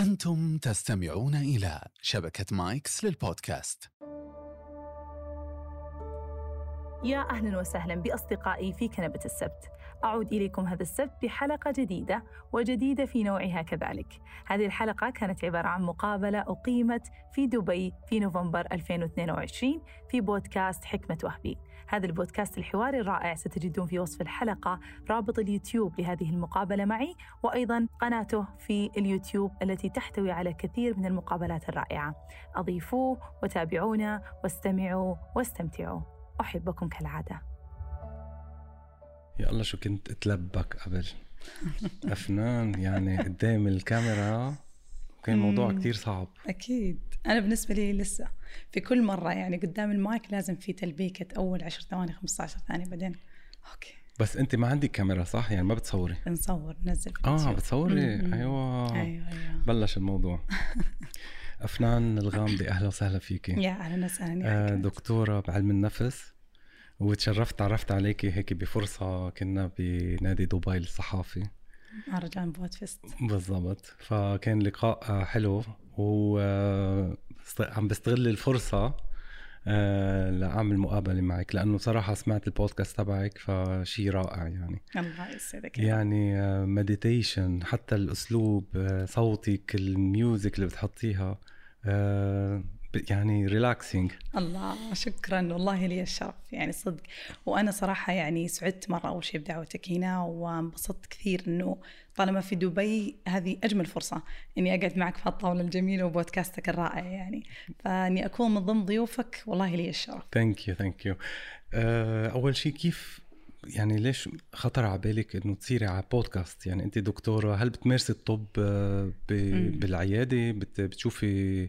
أنتم تستمعون إلى شبكة مايكس للبودكاست. يا أهلا وسهلا بأصدقائي في كنبة السبت. أعود إليكم هذا السبت بحلقة جديدة وجديدة في نوعها كذلك. هذه الحلقة كانت عبارة عن مقابلة أقيمت في دبي في نوفمبر 2022 في بودكاست حكمة وهبي. هذا البودكاست الحواري الرائع ستجدون في وصف الحلقة رابط اليوتيوب لهذه المقابلة معي وأيضا قناته في اليوتيوب التي تحتوي على كثير من المقابلات الرائعة. أضيفوه وتابعونا واستمعوا واستمتعوا. أحبكم كالعادة. يا الله شو كنت أتلبك قبل. أفنان يعني قدام الكاميرا. كان الموضوع كتير صعب. أكيد. أنا بالنسبة لي لسه في كل مرة يعني قدام المايك لازم في تلبيكة أول 10 ثواني 15 ثانية بعدين أوكي. بس أنت ما عندك كاميرا صح؟ يعني ما بتصوري؟ نصور ننزل آه. بتصوري؟ مم. أيوه. أيوه أيوه. بلش الموضوع. أفنان الغامدي أهلا وسهلا فيكي. يا أهلا وسهلا آه،. دكتورة بعلم النفس. وتشرفت تعرفت عليكي هيك بفرصة كنا بنادي دبي الصحافي. مهرجان بودفست. بالضبط. فكان لقاء آه، حلو وعم بستغل الفرصة آه، لأعمل مقابلة معك لأنه صراحة سمعت البودكاست تبعك فشي رائع يعني. الله يسعدك يعني meditation حتى الأسلوب آه، صوتك ال music اللي بتحطيها آه، يعني relaxing الله شكرا. والله لي الشرف. يعني صدق. وأنا صراحة يعني سعدت مرة أول شيء بدعوتك هنا وانبسطت كثير إنه طالما في دبي هذه أجمل فرصة إني أقعد معك في هالطاولة الجميلة وبودكاستك الرائع يعني. فإني أكون من ضمن ضيوفك والله لي الشرف. thank you thank you أول شيء كيف يعني ليش خطر على بالك إنه تصيري على بودكاست يعني أنت دكتورة هل بتمارسي الطب آه،. بالعيادة؟ بت- بتشوفي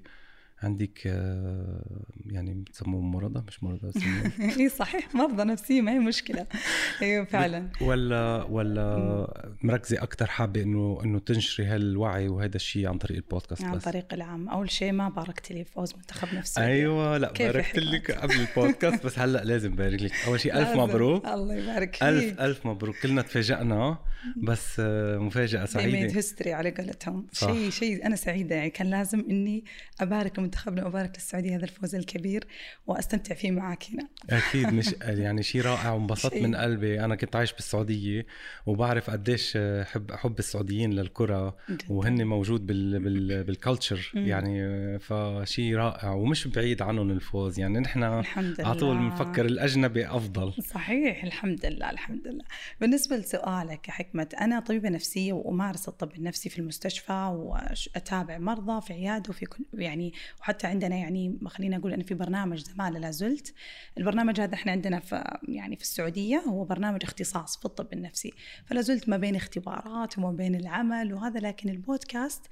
عندك آه، يعني بتسموه مرضى؟ مش مرضى نفسيين اي صحيح مرضى نفسيه ما هي مشكلة. أيوه فعلا. ولا ولا مركزة أكثر حابة إنه إنه تنشري هالوعي وهذا الشيء عن طريق البودكاست عن طريق العام أول شيء ما باركت لي فوز منتخبنا في السعوديه أيوه لا باركت؟ لك قبل البودكاست بس هلأ لازم بارك لك. أول شيء ألف لازم. مبروك. الله يبارك فيك. ألف ألف مبروك. كلنا تفاجأنا بس آه، مفاجأة ميد سعيدة. history على قولتهم. شيء شيء أنا سعيدة. يعني كان لازم إني أبارك لمنتخبنا وابارك للسعودية هذا الفوز الكبير وأستمتع فيه معك هنا. أكيد مش يعني شيء رائع وانبسطت. من قلبي. أنا كنت عايش بالسعودية وبعرف قديش حب حب السعوديين للكرة جداً. وهن موجود بال بال بالكالتشر. يعني فشيء رائع ومش بعيد عنهم الفوز. يعني نحن على طول بنفكر الأجنبي أفضل. صحيح الحمد لله الحمد لله. بالنسبة لسؤالك يا حكمة أنا طبيبة نفسية وأمارس الطب النفسي في المستشفى وأتابع مرضى في عيادة وفي كل يعني وحتى عندنا يعني خلينا أقول أن في برنامج زمالة لا زلت. البرنامج هذا إحنا عندنا في يعني في السعودية هو برنامج اختصاص في الطب النفسي. فلا زلت ما بين اختبارات وما بين العمل وهذا لكن البودكاست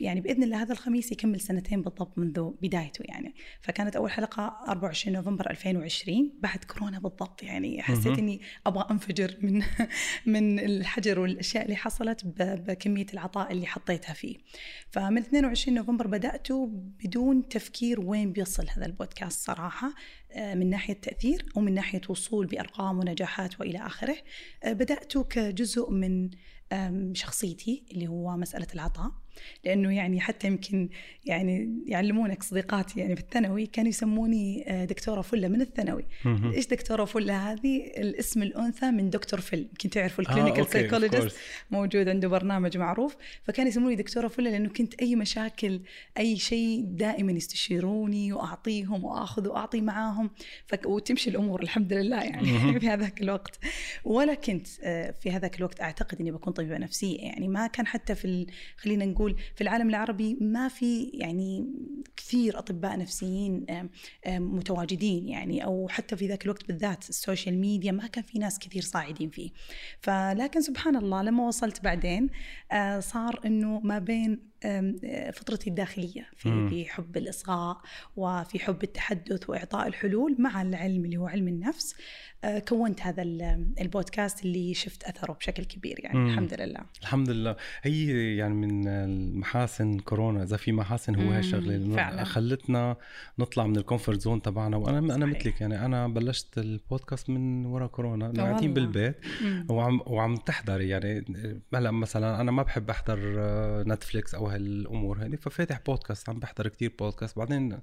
يعني بإذن الله هذا الخميس يكمل سنتين بالضبط منذ بدايته يعني. فكانت أول حلقة 24 نوفمبر 2020 بعد كورونا بالضبط يعني. حسيت. إني أبغى أنفجر من من الحجر والأشياء اللي حصلت بكمية العطاء اللي حطيتها فيه. فمن 22 نوفمبر بداته بدون تفكير وين بيصل هذا البودكاست صراحة آه، من ناحية تاثير ومن ناحية وصول بأرقام ونجاحات وإلى آخره آه، بداته كجزء من شخصيتي اللي هو مسألة العطاء. لأنه يعني حتى يمكن يعني يعلمونك صديقاتي يعني في الثانوي كانوا يسموني آه، دكتورة فلة من الثانوي. إيش دكتورة فلة هذه؟ الاسم الأنثى من دكتور فيل. يمكن تعرفوا آه، ال clinical psychologist. موجود عنده برنامج معروف. فكان يسموني دكتورة فلة لأنه كنت أي مشاكل أي شيء دائما يستشيروني وأعطيهم وآخذ وأعطي معاهم. فك... وتمشي الأمور الحمد لله يعني. في هذاك الوقت. ولا كنت آه، في هذاك الوقت أعتقد إني بكون طبيبة نفسية. يعني ما كان حتى في ال... خلينا نقول في العالم العربي ما في يعني كثير أطباء نفسيين متواجدين يعني أو حتى في ذاك الوقت بالذات ال social media ما كان في ناس كثير صاعدين فيه. فلكن سبحان الله لما وصلت بعدين آه، صار إنه ما بين فطرتي الداخلية في. في حب الإصغاء وفي حب التحدث وإعطاء الحلول مع العلم اللي هو علم النفس آه، كونت هذا ال- البودكاست اللي شفت أثره بشكل كبير يعني مم. الحمد لله الحمد لله هي يعني من المحاسن كورونا إذا في محاسن هو هاي الشغلة مم، فعلاً. لأنه خلتنا نطلع من ال comfort zone تبعنا وأنا أنا صحيح. مثلك يعني أنا بلشت البودكاست من ورا كورونا. قاعدين بالبيت مم. وعم وعم تحضري يعني هلا مثلا أنا ما بحب أحضر آه، نتفليكس أو هالامور هذه ففاتح بودكاست عم بحضر كتير بودكاست بعدين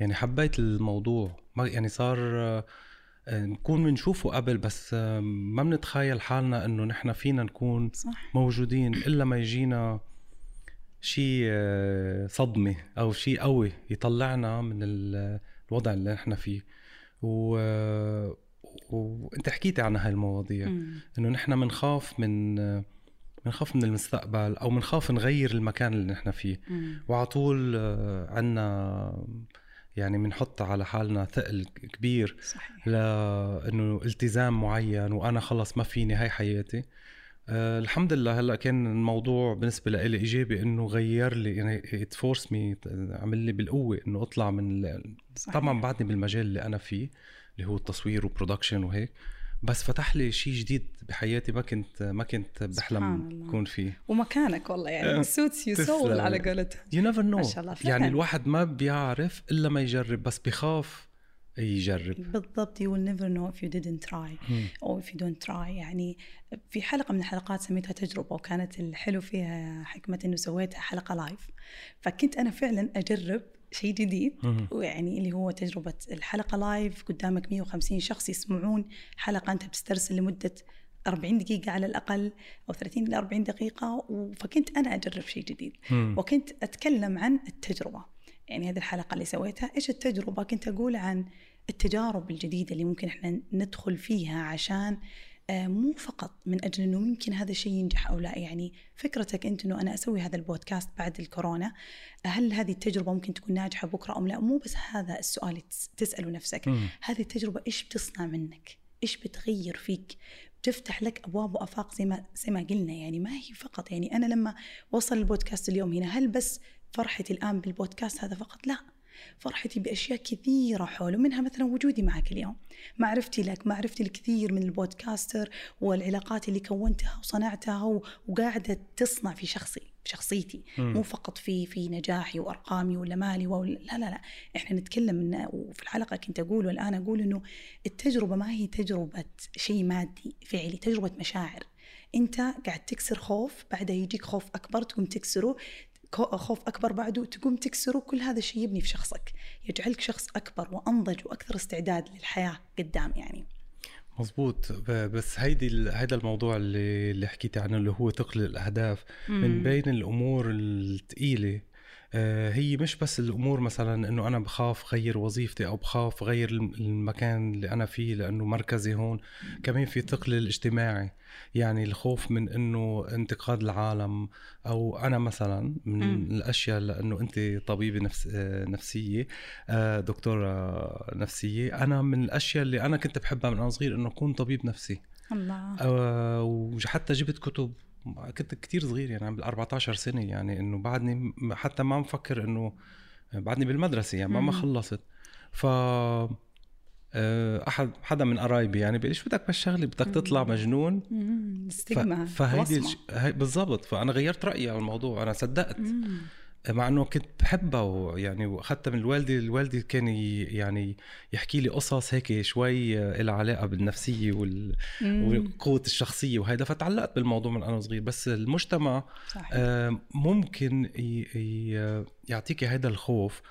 يعني حبيت الموضوع. ما يعني صار آه، نكون بنشوفه قبل بس آه، ما بنتخيل حالنا إنه نحن فينا نكون صح. موجودين إلا ما يجينا شيء آه، صدمة أو شيء قوي يطلعنا من ال- الوضع اللي نحن فيه. و... وأنت حكيتي عن هاي المواضيع. مم. إنه نحن بنخاف من بنخاف من المستقبل أو بنخاف نغير المكان اللي نحن فيه. وعلى طول عنا يعني بنحط على حالنا ثقل كبير صحيح لأنه التزام معين وأنا خلص ما فيني هاي حياتي أه الحمد لله هلأ كان الموضوع بالنسبة لي إيجابي إنه غير لي يعني force me عمل لي بالقوة إنه أطلع من صحيح. طبعا بعدني بالمجال اللي أنا فيه اللي هو التصوير و production وهيك بس فتح لي شيء جديد بحياتي ما كنت ما كنت بحلم. يكون فيه ومكانك والله يعني suits your soul. على قولتهم you never know. يعني الواحد ما بيعرف إلا ما يجرب بس بخاف يجرب بالضبط you will never know if you didn't try. أو if you don't try يعني في حلقة من الحلقات سميتها تجربة وكانت الحلو فيها حكمة إنه سويتها حلقة live فكنت أنا فعلا أجرب شيء جديد. ويعني اللي هو تجربة الحلقة live قدامك 150 شخص يسمعون حلقة أنت بتسترسل لمدة 40 دقيقة على الأقل أو 30 إلى 40 دقيقة فكنت أنا أجرب شيء جديد. وكنت أتكلم عن التجربة يعني هذه الحلقة اللي سويتها إيش التجربة كنت أقول عن التجارب الجديدة اللي ممكن إحنا ندخل فيها عشان آه، مو فقط من أجل أنه ممكن هذا الشيء ينجح أو لا. يعني فكرتك أنت أنه أنا أسوي هذا البودكاست بعد الكورونا هل هذه التجربة ممكن تكون ناجحة بكرة أو لا؟ مو بس هذا السؤال اللي تس- تسأله نفسك. هذه التجربة إيش بتصنع منك؟ إيش بتغير فيك؟ بتفتح لك أبواب وأفاق زي ما زي ما قلنا. يعني ما هي فقط يعني أنا لما وصل البودكاست اليوم هنا هل بس فرحتي الآن بالبودكاست هذا فقط؟ لا. فرحتي بأشياء كثيرة حوله منها مثلا وجودي معك اليوم. معرفتي لك معرفتي الكثير من البودكاستر والعلاقات اللي كونتها وصنعتها و- وقاعدة تصنع في شخصي شخصيتي. مم. مو فقط في في نجاحي وأرقامي ولا مالي ولا لا لا لا. إحنا نتكلم إن وفي الحلقة كنت أقول والان أقول إنه التجربة ما هي تجربة شيء مادي فعلي تجربة مشاعر. أنت قاعد تكسر خوف بعدها يجيك خوف أكبر تقوم تكسره خوف أكبر بعده تقوم تكسره كل هذا الشيء يبني في شخصك يجعلك شخص أكبر وأنضج وأكثر استعداد للحياة قدام يعني. مزبوط ب- بس هيدي هيدا الموضوع اللي اللي حكيتي عنه اللي هو ثقل الأهداف من مم. بين الأمور الثقيله هي مش بس الأمور مثلا إنه أنا بخاف غير وظيفتي أو بخاف غير الم- المكان اللي أنا فيه لأنه مركزي هون. كمان في ثقل الاجتماعي. يعني الخوف من إنه انتقاد العالم أو أنا مثلا من مم. الأشياء لأنه أنت طبيبة نفس آه، نفسية آه، دكتورة نفسية. أنا من الأشياء اللي أنا كنت بحبها من أنا صغير إنه أكون طبيب نفسي. الله. آه، وحتى جبت كتب كنت كتير صغير يعني بال 14 سنة يعني إنه بعدني حتى ما مفكر إنه بعدني بالمدرسة يعني ما ما. خلصت. ف آه، أحد حدا من قرايبي يعني بيقول شو بدك بهالشغلة؟ بدك تطلع. مجنون؟ ستيغما فهيدي بالضبط. فأنا غيرت رأيي على الموضوع أنا صدقت. مم. مع إنه كنت بحبها ويعني وأخذتها من الوالدة الوالدة كان يعني يحكي لي قصص هيك شوي لها علاقة بالنفسية وال... وقوه الشخصية وهيدا فتعلقت بالموضوع من أنا صغير. بس المجتمع صحيح. آه، ممكن ي- ي- يعطيكي هذا الخوف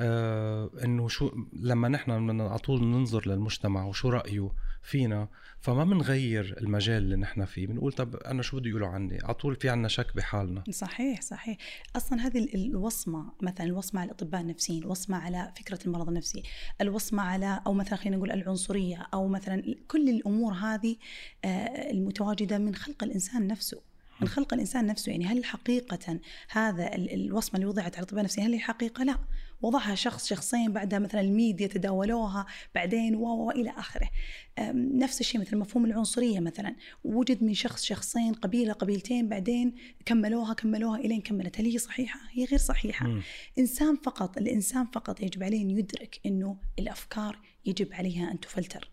آه، إنه شو لما نحن على طول ننظر للمجتمع وشو رأيه. فينا. فما بنغير المجال اللي نحن فيه. بنقول طب أنا شو بده يقولوا عني؟ على طول في عنا شك بحالنا. صحيح صحيح. أصلا هذه ال- الوصمة مثلا الوصمة على الأطباء النفسيين الوصمة على فكرة المرض النفسي الوصمة على أو مثلا خلينا نقول العنصرية أو مثلا كل الأمور هذه آه، المتواجدة من خلق الإنسان نفسه. من خلق الإنسان نفسه. يعني هل حقيقة هذا ال- الوصمة اللي وضعت على الأطباء النفسيين هل هي حقيقة؟ لا. وضعها شخص شخصين بعدها مثلا الميديا تداولوها بعدين و آخره. أم، نفس الشيء مثل مفهوم العنصرية مثلا. وجد من شخص شخصين قبيلة قبيلتين بعدين كملوها كملوها إلين كملت هل هي صحيحة؟ هي غير صحيحة. مم. إنسان فقط الإنسان فقط يجب عليه أن يدرك إنه الأفكار يجب عليها أن تفلتر.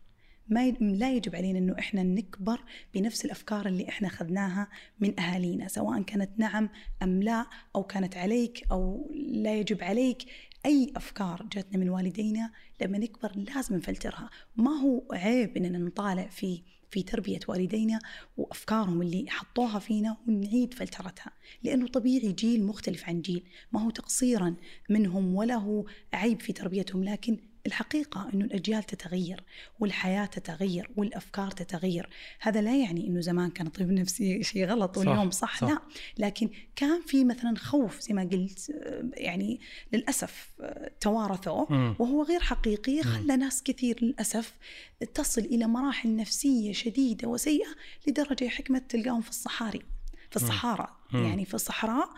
ما ي- لا يجب علينا إنه إحنا نكبر بنفس الأفكار اللي إحنا أخذناها من أهالينا سواء كانت نعم أم لا أو كانت عليك أو لا يجب عليك. أي أفكار جاتنا من والدينا لما نكبر لازم نفلترها. ما هو عيب إننا نطالع في في تربية والدينا وأفكارهم اللي حطوها فينا ونعيد فلترتها. لأنه طبيعي جيل مختلف عن جيل. ما هو تقصيرا منهم ولا هو عيب في تربيتهم لكن الحقيقة أنه الأجيال تتغير والحياة تتغير والأفكار تتغير. هذا لا يعني أنه زمان كان الطب النفسي شيء غلط واليوم صح, صح. صح لا. لكن كان في مثلا خوف زي ما قلت آه، يعني للأسف آه، توارثوه. وهو غير حقيقي خلى ناس كثير للأسف تصل إلى مراحل نفسية شديدة وسيئة لدرجة حكمة تلقاهم في الصحاري. في الصحراء. مم. يعني في الصحراء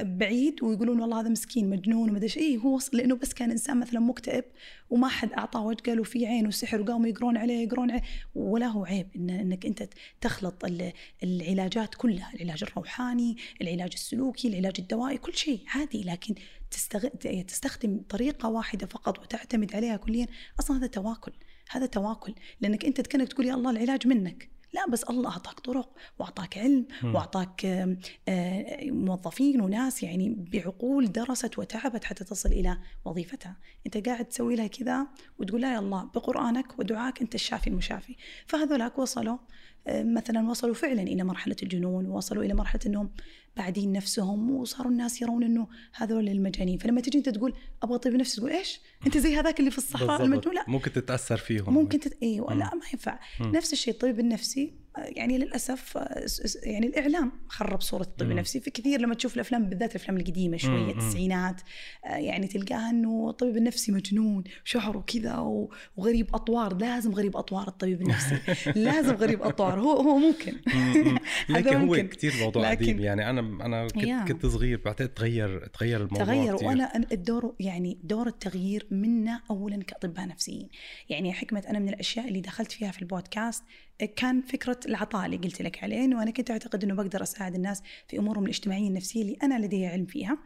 بعيد ويقولون والله هذا مسكين مجنون وما ادري إيش. إيه هو لأنه بس كان إنسان مثلا مكتئب وما حد أعطاه وجه قالوا في عين وسحر وقاموا يقرون عليه يقرون عليه. ولا هو عيب إن إنك أنت تخلط ال- العلاجات كلها العلاج الروحاني العلاج السلوكي العلاج الدوائي كل شيء عادي. لكن تستغ... تستخدم طريقة واحدة فقط وتعتمد عليها كليا أصلا هذا تواكل. هذا تواكل. لأنك أنت كانك تقول يا الله العلاج منك. لا بس الله أعطاك طرق وأعطاك علم آم، آه، موظفين وناس يعني بعقول درست وتعبت حتى تصل إلى وظيفتها، أنت قاعد تسوي لها كذا وتقول لا يا الله بقرآنك ودعاك أنت الشافي المشافي، فهذولاك وصلوا مثلا وصلوا فعلا إلى مرحلة الجنون ووصلوا إلى مرحلة إنهم بعدين نفسهم وصاروا الناس يرون إنه هذول المجانين، فلما تجي أنت تقول أبغى طيب نفسي تقول إيش؟ أنت زي هذاك اللي في الصحراء. المجنون لا ممكن تتأثر فيهم ممكن تت... أيوه. لا ما ينفع مم. نفس الشيء الطبيب النفسي يعني للأسف يعني الإعلام خرب صورة الطب. النفسي في كثير لما تشوف الأفلام بالذات الأفلام القديمة شوية. التسعينات آه، يعني تلقاها إنه الطبيب النفسي مجنون شعره كذا وغريب أطوار لازم غريب أطوار الطبيب النفسي لازم غريب أطوار هو هو ممكن لكن هو. كثير موضوع قديم يعني أنا أنا كنت. كنت صغير بعتقد تغير تغير الموضوع تغير كتير. وأنا الدور يعني دور التغيير منا اولا كأطباء نفسيين يعني حكمة أنا من الأشياء اللي دخلت فيها في البودكاست كان فكرة العطاء اللي قلت لك عليه إنه أنا كنت أعتقد إنه بقدر أساعد الناس في أمورهم الاجتماعية النفسية اللي أنا لدي علم فيها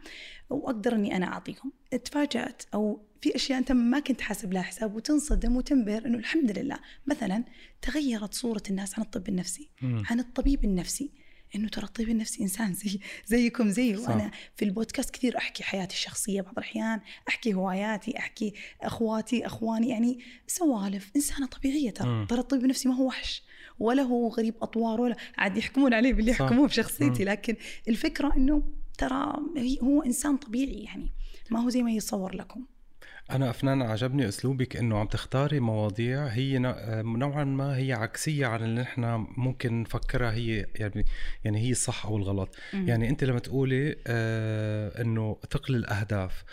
وأقدر إني أنا أعطيهم. تفاجات أو في أشياء أنت ما كنت حاسب لها حساب وتنصدم وتنبهر إنه الحمد لله. مثلا تغيرت صورة الناس عن الطب النفسي. عن الطبيب النفسي. إنه ترى الطبيب النفسي إنسان زي زيكم زي صح. وأنا في البودكاست كثير أحكي حياتي الشخصية بعض الأحيان أحكي هواياتي أحكي أخواتي أخواني يعني سوالف إنسانة طبيعية ترى. ترى الطبيب النفسي ما هو وحش ولا هو غريب أطوار ولا عاد يحكمون عليه باللي. يحكموه بشخصيتي. لكن الفكرة إنه ترى هو إنسان طبيعي يعني ما هو زي ما يتصور لكم أنا أفنان عجبني أسلوبك إنه عم تختاري مواضيع هي نوع- نوعا ما هي عكسية عن اللي نحن ممكن نفكرها هي يعني يعني هي الصح أو الغلط مم. يعني أنت لما تقولي آه إنه ثقل الأهداف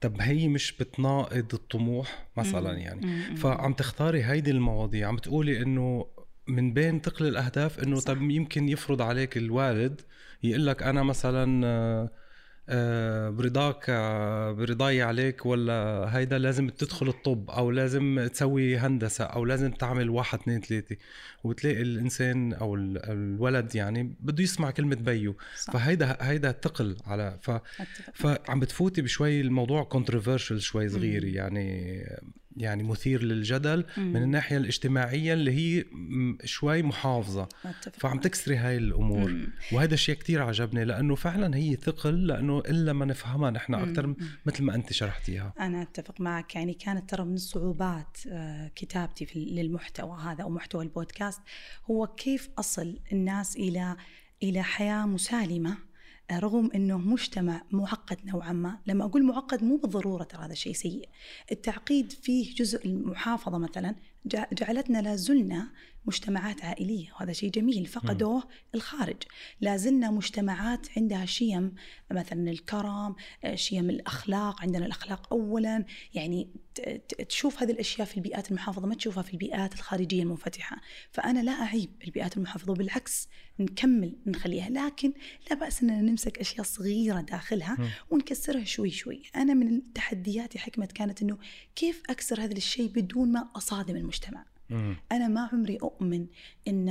طب هي مش بتناقض الطموح مثلا. يعني مم. فعم تختاري هيدي المواضيع عم تقولي إنه من بين ثقل الأهداف إنه. طب يمكن يفرض عليك الوالد يقول لك أنا مثلا آه، برضاك آه، برضاي عليك ولا هيدا لازم تدخل الطب أو لازم تسوي هندسة أو لازم تعمل واحد اثنين ثلاثة وبتلاقي الإنسان أو ال- الولد يعني بده يسمع كلمة بيو صح. فهيدا هيدا ثقل على ف. فعم بتفوتي بشوي الموضوع controversial شوي صغير. يعني يعني مثير للجدل مم. من الناحية الاجتماعية اللي هي شوي محافظة فعم. تكسري هاي الأمور مم. وهذا الشيء كتير عجبني لأنه فعلا هي ثقل لأنه إلا ما نفهمها نحن أكثر. مثل ما أنت شرحتيها أنا أتفق معك يعني كانت ترى من صعوبات آه، كتابتي في للمحتوى هذا أو محتوى البودكاست هو كيف أصل الناس إلى حياة مسالمة آه، رغم إنه مجتمع معقد نوعا ما، لما أقول معقد مو بالضرورة ترى هذا شيء سيء. التعقيد فيه جزء المحافظة مثلا جع- جعلتنا لا زلنا مجتمعات عائلية وهذا شيء جميل فقدوه الخارج. لا زلنا مجتمعات عندها شيم مثلا الكرم، شيم الأخلاق، عندنا الأخلاق اولا، يعني تشوف هذه الأشياء في البيئات المحافظة ما تشوفها في البيئات الخارجية المنفتحة، فأنا لا أعيب البيئات المحافظة وبالعكس نكمل نخليها لكن لا بأس أننا نمسك أشياء صغيرة داخلها. ونكسرها شوي شوي، أنا من التحديات يا حكمة كانت إنه كيف أكسر هذا الشيء بدون ما أصادم المجتمع. مم. أنا ما عمري أؤمن إن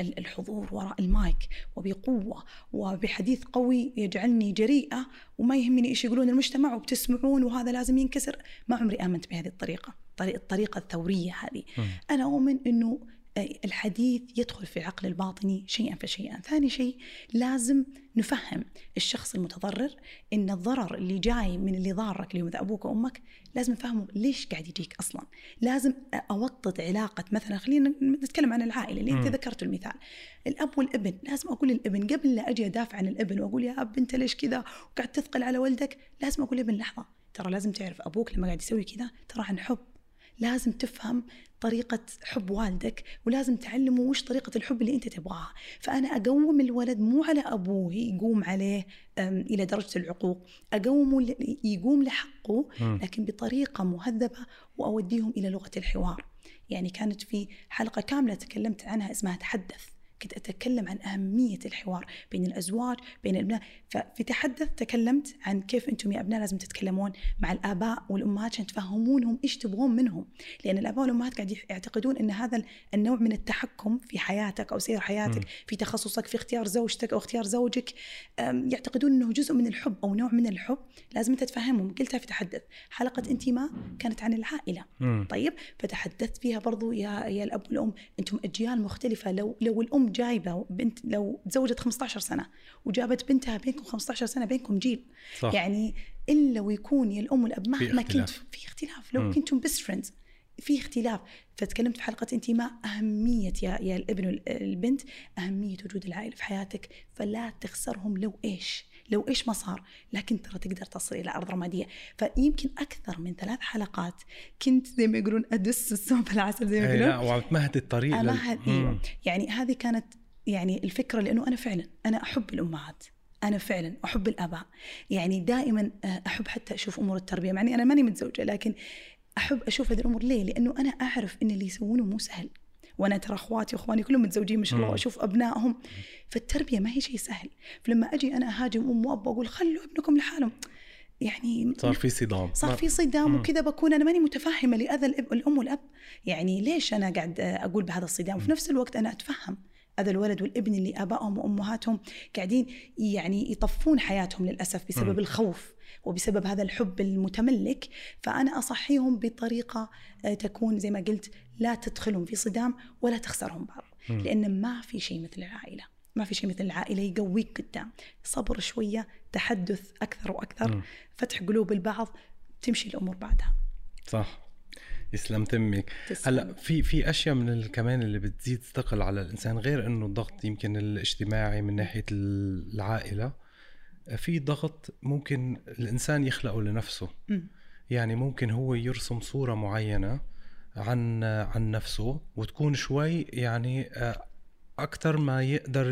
ال- الحضور وراء المايك وبقوة وبحديث قوي يجعلني جريئة وما يهمني إيش يقولون المجتمع وبتسمعون وهذا لازم ينكسر ما عمري آمنت بهذه الطريقة طريقه الطريقة الثورية هذه مم. أؤمن إنه آه، الحديث يدخل في العقل الباطني شيئا فشيئا. ثاني شيء لازم نفهم الشخص المتضرر إن الضرر اللي جاي من اللي ضارك اللي هو أبوك وأمك لازم نفهمه ليش قاعد يجيك أصلا. لازم أوطد علاقة مثلا خلينا نتكلم عن العائلة اللي أنت. ذكرت المثال. الأب والابن لازم أقول للابن قبل لا أجي أدافع عن الابن وأقول يا أب أنت ليش كذا؟ وقاعد تثقل على ولدك لازم أقول للابن لحظة ترى لازم تعرف أبوك لما قاعد يسوي كذا ترى عن حب لازم تفهم طريقة حب والدك ولازم تعلمه وش طريقة الحب اللي أنت تبغاها. فأنا أقوم الولد مو على أبوه يقوم عليه إلى درجة العقوق. أقومه يقوم لحقه. لكن بطريقة مهذبة وأوديهم إلى لغة الحوار. يعني كانت في حلقة كاملة تكلمت عنها اسمها تحدث. كنت أتكلم عن أهمية الحوار بين الأزواج بين الأبناء. ففي تحدث تكلمت عن كيف أنتم يا أبناء لازم تتكلمون مع الآباء والأمهات عشان تفهمونهم إيش تبغون منهم. لأن الآباء والأمهات قاعد يعتقدون أن هذا النوع من التحكم في حياتك أو سير حياتك في تخصصك في اختيار زوجتك أو اختيار زوجك. يعتقدون أنه جزء من الحب أو نوع من الحب لازم أنت تفهمهم. قلتها في تحدث. حلقة انتماء كانت عن العائلة. طيب فتحدثت فيها برضو يا يا الأب والأم. أنتم أجيال مختلفة. لو لو الأم جايبة بنت لو تزوجت 15 سنة وجابت بنتها بينكم 15 سنة بينكم جيل. صح. يعني إلا ويكون يا الأم والأب في مهما كنت. في اختلاف. لو. كنتم best friends في اختلاف. فتكلمت في حلقة انتماء أهمية يا يا الابن والبنت أهمية وجود العائلة في حياتك. فلا تخسرهم لو إيش. لو إيش ما صار لكن ترى تقدر تصل إلى أرض رمادية. فيمكن أكثر من ثلاث حلقات كنت زي ما يقولون أدس السم في العسل زي ما إيه، يقولون. وعم تمهد الطريق لل- امهد. أيوه يعني هذه كانت يعني الفكرة لأنه أنا فعلا أنا أحب الأمهات. أنا فعلا أحب الآباء. يعني دائما آه، أحب حتى أشوف أمور التربية مع إني أنا ماني متزوجة لكن أحب أشوف هذه الأمور. ليه؟ لأنه أنا أعرف إن اللي يسوونه مو سهل. وأنا ترى اخواتي واخواني كلهم متزوجين ما شاء الله. واشوف ابنائهم. فالتربية ما هي شيء سهل. فلما أجي أنا أهاجم أم وأب وأقول خلوا ابنكم لحالهم. يعني صار في صدام. صار في صدام. وكذا بكون أنا ماني متفهمة لأذى الأم والأب. يعني ليش أنا قاعد أقول بهذا الصدام؟ وفي نفس الوقت أنا أتفهم هذا الولد والإبن اللي آبائهم وأمهاتهم قاعدين يعني يطفون حياتهم للأسف بسبب مم. الخوف وبسبب هذا الحب المتملك. فأنا أصحيهم بطريقة آه، تكون زي ما قلت لا تدخلهم في صدام ولا تخسرهم بعض مم. لأن ما في شيء مثل العائلة. ما في شيء مثل العائلة يقويك قدام. صبر شوية تحدث أكثر وأكثر. مم. فتح قلوب البعض تمشي الأمور بعدها. صح. يسلم تمك. هلا في في أشياء من كمان اللي بتزيد ثقل على الإنسان غير إنه الضغط يمكن الاجتماعي من ناحية ال- العائلة. في ضغط ممكن الإنسان يخلقه لنفسه. مم. يعني ممكن هو يرسم صورة معينة. عن عن نفسه وتكون شوي يعني أكثر ما يقدر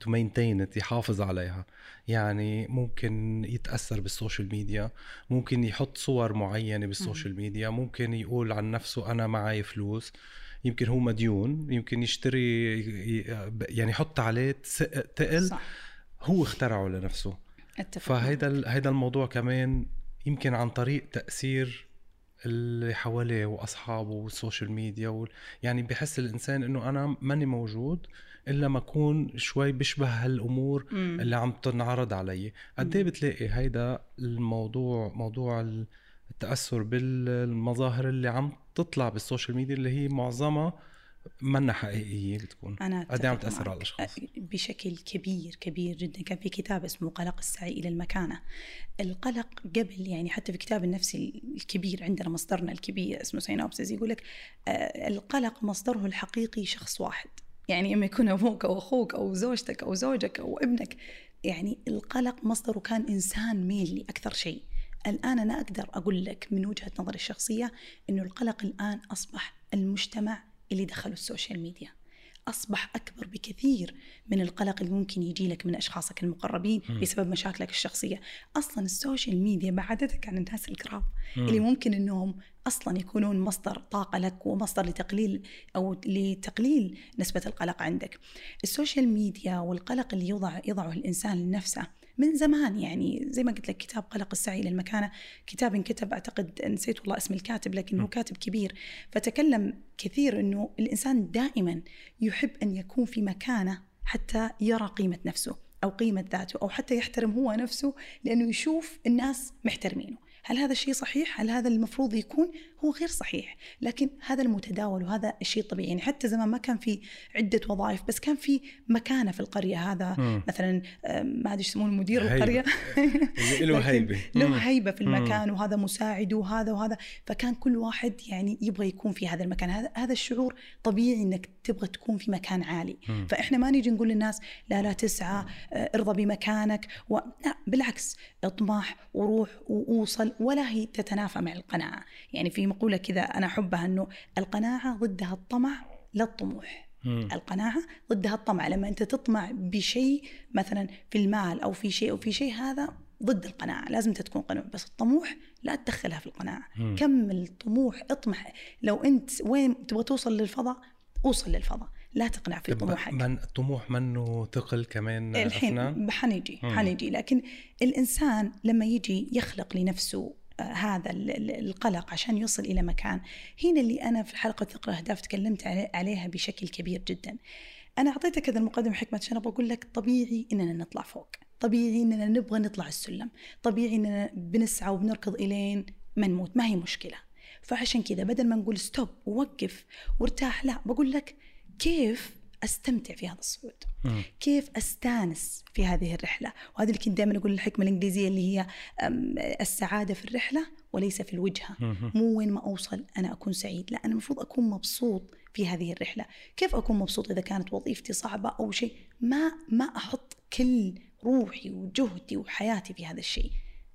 to maintain يحافظ عليها. يعني ممكن يتأثر بال social media ممكن يحط صور معينة بال social media ممكن يقول عن نفسه أنا معي فلوس. يمكن هو مديون يمكن يشتري يعني يحط عليه تقل صح. هو اخترعه لنفسه. أتفق فهيدا هيدا الموضوع كمان يمكن عن طريق تأثير اللي حواليه وأصحابه وال social media وال... يعني بحس الإنسان إنه أنا ماني موجود إلا ما أكون شوي بشبه هالأمور مم. اللي عم تنعرض علي قد إيه. بتلاقي هيدا الموضوع موضوع التأثر بالمظاهر اللي عم تطلع بال social media اللي هي معظمها منا حقيقية بتكون؟ قد عم تاثر على. الأشخاص. بشكل كبير كبير جدا. كان في كتاب اسمه قلق السعي إلى المكانة. القلق قبل يعني حتى في كتاب النفسي الكبير عندنا مصدرنا الكبير اسمه سينوبسيس يقول لك آه، القلق مصدره الحقيقي شخص واحد. يعني إما يكون أبوك أو أخوك أو زوجتك أو زوجك أو ابنك. يعني القلق مصدره كان إنسان ميلي أكثر شيء. الآن أنا أقدر أقول لك من وجهة نظري الشخصية إنه القلق الآن أصبح المجتمع اللي دخلوا ال social media أصبح أكبر بكثير من القلق اللي ممكن يجي لك من أشخاصك المقربين مم. بسبب مشاكلك الشخصية أصلا ال social media بعدتك عن الناس القراب مم. اللي ممكن أنهم أصلا يكونون مصدر طاقة لك ومصدر لتقليل أو لتقليل نسبة القلق عندك ال social media والقلق اللي يوضع يضعه الإنسان لنفسه من زمان. يعني زي ما قلت لك كتاب قلق السعي إلى المكانه كتاب انكتب أعتقد نسيت والله اسم الكاتب لكنه كاتب كبير. فتكلم كثير إنه الإنسان دائما يحب أن يكون في مكانة حتى يرى قيمة نفسه أو قيمة ذاته أو حتى يحترم هو نفسه لأنه يشوف الناس محترمينه. هل هذا الشيء صحيح؟ هل هذا المفروض يكون؟ هو غير صحيح، لكن هذا المتداول وهذا الشيء الطبيعي، يعني حتى زمان ما كان في عدة وظائف بس كان في مكانة في القرية هذا مم. مثلا ما أدري يسمونه مدير هيبة. القرية اللي له هيبة له مم. هيبة في مم. المكان وهذا مساعده وهذا وهذا فكان كل واحد يعني يبغى يكون في هذا المكان هذا هذا الشعور طبيعي إنك تبغى تكون في مكان عالي مم. فإحنا ما نيجي نقول للناس لا لا تسعى آه، ارضى بمكانك و... لا بالعكس اطمح وروح ولا هي تتنافى مع القناعة. يعني في مقولة كذا أنا أحبها أنه القناعة ضدها الطمع لا الطموح. مم. القناعة ضدها الطمع. لما أنت تطمع بشيء مثلا في المال أو في شيء أو في شيء هذا ضد القناعة. لازم أنت تكون قنوع بس الطموح لا تدخلها في القناعة. مم. كمل طموح اطمح. لو أنت وين تبغى توصل للفضاء أوصل للفضاء. لا تقنع في طموحك. من الطموح منه ثقل كمان الحين أفنان؟ حنيجي. حنيجي. لكن الإنسان لما يجي يخلق لنفسه آه، هذا ال- ال- القلق عشان يوصل إلى مكان. هنا اللي أنا في حلقه ثقه الأهداف تكلمت علي- عليها بشكل كبير جدا. أنا أعطيتك هذا المقدمة حكمة عشان أبغى أقول لك طبيعي إننا نطلع فوق. طبيعي إننا نبغى نطلع السلم. طبيعي إننا بنسعى وبنركض إلين ما نموت. ما هي مشكلة. فعشان كذا بدل ما نقول ستوب ووقف وارتاح لا بقول لك كيف أستمتع في هذا الصعود. كيف أستانس في هذه الرحلة؟ وهذا اللي كنت دائما أقول الحكمة الإنجليزية اللي هي السعادة في الرحلة وليس في الوجهة. مو وين ما أوصل أنا أكون سعيد لا أنا المفروض أكون مبسوط في هذه الرحلة. كيف أكون مبسوط إذا كانت وظيفتي صعبة أو شيء؟ ما ما أحط كل روحي وجهدي وحياتي في هذا الشيء.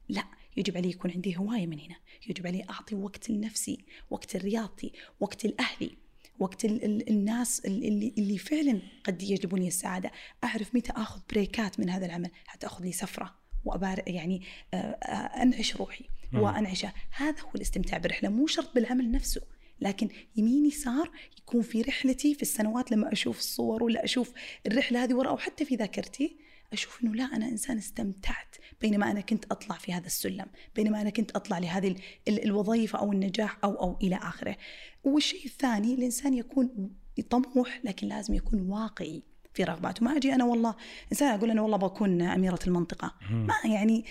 لا يجب علي يكون عندي هواية من هنا. يجب علي أعطي وقت لنفسي وقت لرياضتي وقت لأهلي. وقت ال- ال- الناس ال- اللي, اللي فعلا قد يجلبوني السعادة. أعرف متى آخذ بريكات من هذا العمل. حتى آخذ لي سفرة وابار يعني آه، آه، أنعش روحي مم. وانعشها هذا هو الاستمتاع بالرحلة مو شرط بالعمل نفسه. لكن يمين يسار يكون في رحلتي في السنوات لما أشوف الصور ولا أشوف الرحلة هذه ورا أو حتى في ذاكرتي أشوف إنه لا أنا إنسان استمتعت بينما أنا كنت أطلع في هذا السلم بينما أنا كنت أطلع لهذه ال- ال- الوظيفة أو النجاح أو أو إلى آخره. والشيء الثاني الإنسان يكون طموح لكن لازم يكون واقعي. في رغباته ما أجي أنا والله إنسان أقول أنا والله بكون أميرة المنطقة. ما يعني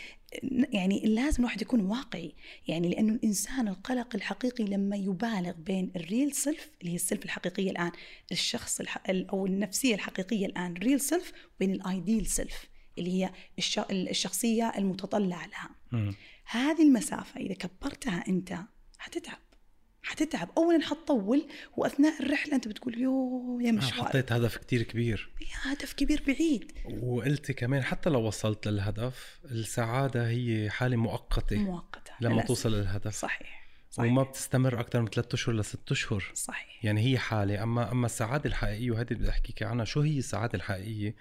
يعني لازم الواحد يكون واقعي. يعني لأنه الإنسان القلق الحقيقي لما يبالغ بين الريل سيلف اللي هي ال self الحقيقية الآن الشخص الح... أو النفسية الحقيقية الآن ال real self وبين ال ideal self اللي هي الش... الشخصية المتطلعة لها. هذه المسافة إذا كبرتها أنت حتتعب. حتتعب. اولا حتطول وأثناء الرحلة أنت بتقول يو يا مشوار. حطيت هدف كتير كبير. يا هدف كبير بعيد. وقلتي كمان حتى لو وصلت للهدف السعادة هي حالة مؤقتة مؤقتة لما للأسف. توصل للهدف. صحيح صحيح. وما بتستمر أكثر من ثلاثة أشهر لست أشهر. صحيح. يعني هي حالة. أما أما السعادة الحقيقية وهذه بدي أحكيك عنها شو هي السعادة الحقيقية؟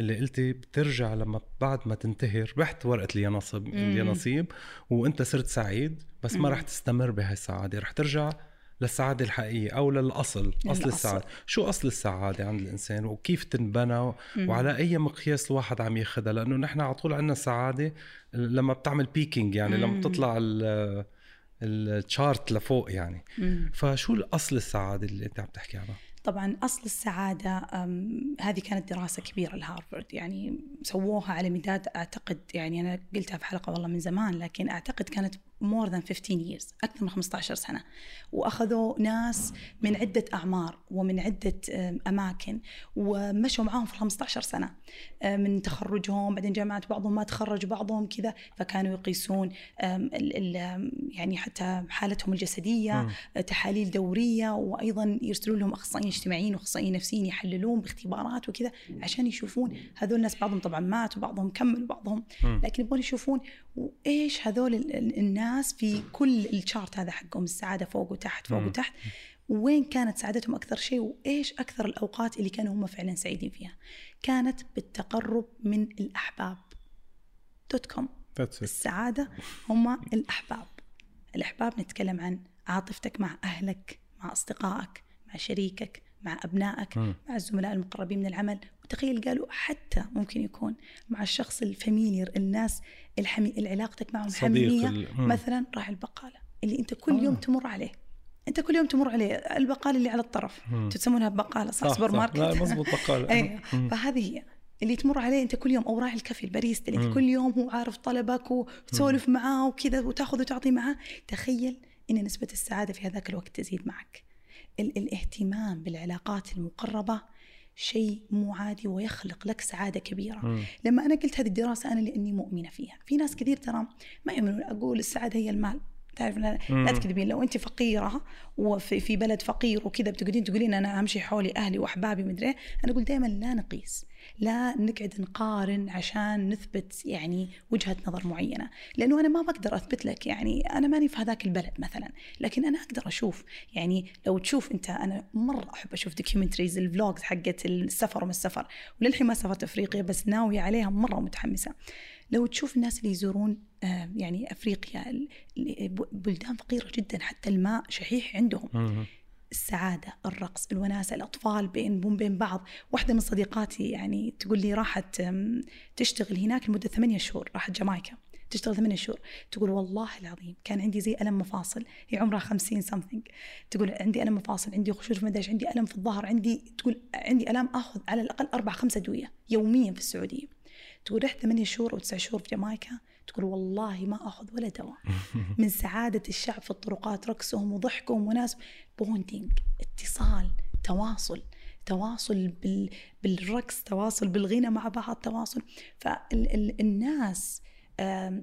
اللي قلتي بترجع لما بعد ما تنتهي ربحت ورقة اليانصيب. اليانصيب وأنت صرت سعيد بس ما. رح تستمر بهاي السعادة رح ترجع للسعادة الحقيقية أو للأصل أصل للأصل. السعادة شو أصل السعادة عند الإنسان وكيف تنبنى. وعلى أي مقياس الواحد عم ياخذها لأنه نحن على طول عندنا السعادة لما بتعمل بيكينج يعني لما. بتطلع ال- التشارت لفوق يعني مم. فشو الأصل السعادة اللي أنت عم تحكي عنها؟ طبعا أصل السعادة أم، هذه كانت دراسة كبيرة لهارفرد يعني سووها على مداد أعتقد يعني أنا قلتها في حلقة والله من زمان لكن أعتقد كانت more than 15 years أكثر من 15 سنة وأخذوا ناس من عدة أعمار ومن عدة أماكن ومشوا معاهم في 15 سنة أم، من تخرجهم بعدين جامعات بعضهم ما تخرج بعضهم كذا فكانوا يقيسون أم، ال- ال- يعني حتى حالتهم الجسدية مم. تحاليل دورية وأيضا يرسلوا لهم أخصائيين اجتماعيين وأخصائيين نفسيين يحللون باختبارات وكذا عشان يشوفون هذول الناس بعضهم طبعا مات وبعضهم كمل وبعضهم. لكن يبغون يشوفون وايش هذول ال- ال- الناس في كل ال chart هذا حقهم السعادة فوق وتحت فوق. وتحت. وين كانت سعادتهم أكثر شيء؟ وإيش أكثر الأوقات اللي كانوا هم فعلا سعيدين فيها؟ كانت بالتقرب من الأحباب. dot com. السعادة هم الأحباب. الأحباب نتكلم عن عاطفتك مع أهلك مع أصدقائك مع شريكك مع أبنائك مم. مع الزملاء المقربين من العمل. وتخيل قالوا حتى ممكن يكون مع الشخص ال familiar الناس الحمي علاقتك معهم حميمية ال-. مثلا راعي البقالة اللي أنت كل آه. يوم تمر عليه أنت كل يوم تمر عليه البقالة اللي على الطرف. تسمونها بقالة صح, صح سوبر. ماركت لا مزبوط بقال إيه مم. فهذه هي اللي تمر عليه أنت كل يوم أو راعي الكافيه الباريستا اللي. أنت كل يوم هو عارف طلبك وتسولف معاه وكذا وتاخذ وتعطي معاه تخيل إن نسبة السعادة في هذاك الوقت تزيد معك ال- الاهتمام بالعلاقات المقربة شيء مو عادي ويخلق لك سعادة كبيرة. مم. لما أنا قلت هذه الدراسة أنا لأني مؤمنة فيها. في ناس كثير ترى ما يؤمنون. أقول السعادة هي المال. تعرف لا. لا تكذبين. لو أنت فقيرة وفي في بلد فقير وكذا بتقعدين تقولين أنا اهم شيء حولي أهلي وأحبابي مدري إيه، أنا أقول دائما لا نقيس. لا نقعد نقارن عشان نثبت يعني وجهة نظر معينة. لأنه أنا ما بقدر أثبت لك يعني أنا ماني في هذاك البلد مثلا. لكن أنا أقدر أشوف يعني لو تشوف أنت أنا مرة أحب أشوف documentaries ال vlogs حقت السفر وما السفر. وللحين ما سافرت أفريقيا بس ناويه عليها مرة متحمسة. لو تشوف الناس اللي يزورون آه، يعني أفريقيا بلدان فقيرة جدا حتى الماء شحيح عندهم. السعادة الرقص الوناسة الأطفال بينهم بين بعض. واحدة من صديقاتي يعني تقول لي راحت تشتغل هناك لمدة ثمانية شهور راحت جامايكا. تشتغل ثمانية شهور. تقول والله العظيم كان عندي زي ألم مفاصل. هي عمرها خمسين something. تقول عندي ألم مفاصل عندي خشونة في مداش عندي ألم في الظهر عندي تقول عندي ألم أخذ على الأقل أربع خمسة أدوية يوميا في السعودية. تقول رحت ثمانية شهور أو تسعة شهور في جامايكا. تقول والله ما أخذ ولا دواء من سعادة الشعب في الطرقات رقصهم وضحكهم وناس. bonding اتصال تواصل تواصل بال بالرقص تواصل بالغنى مع بعض تواصل. فالناس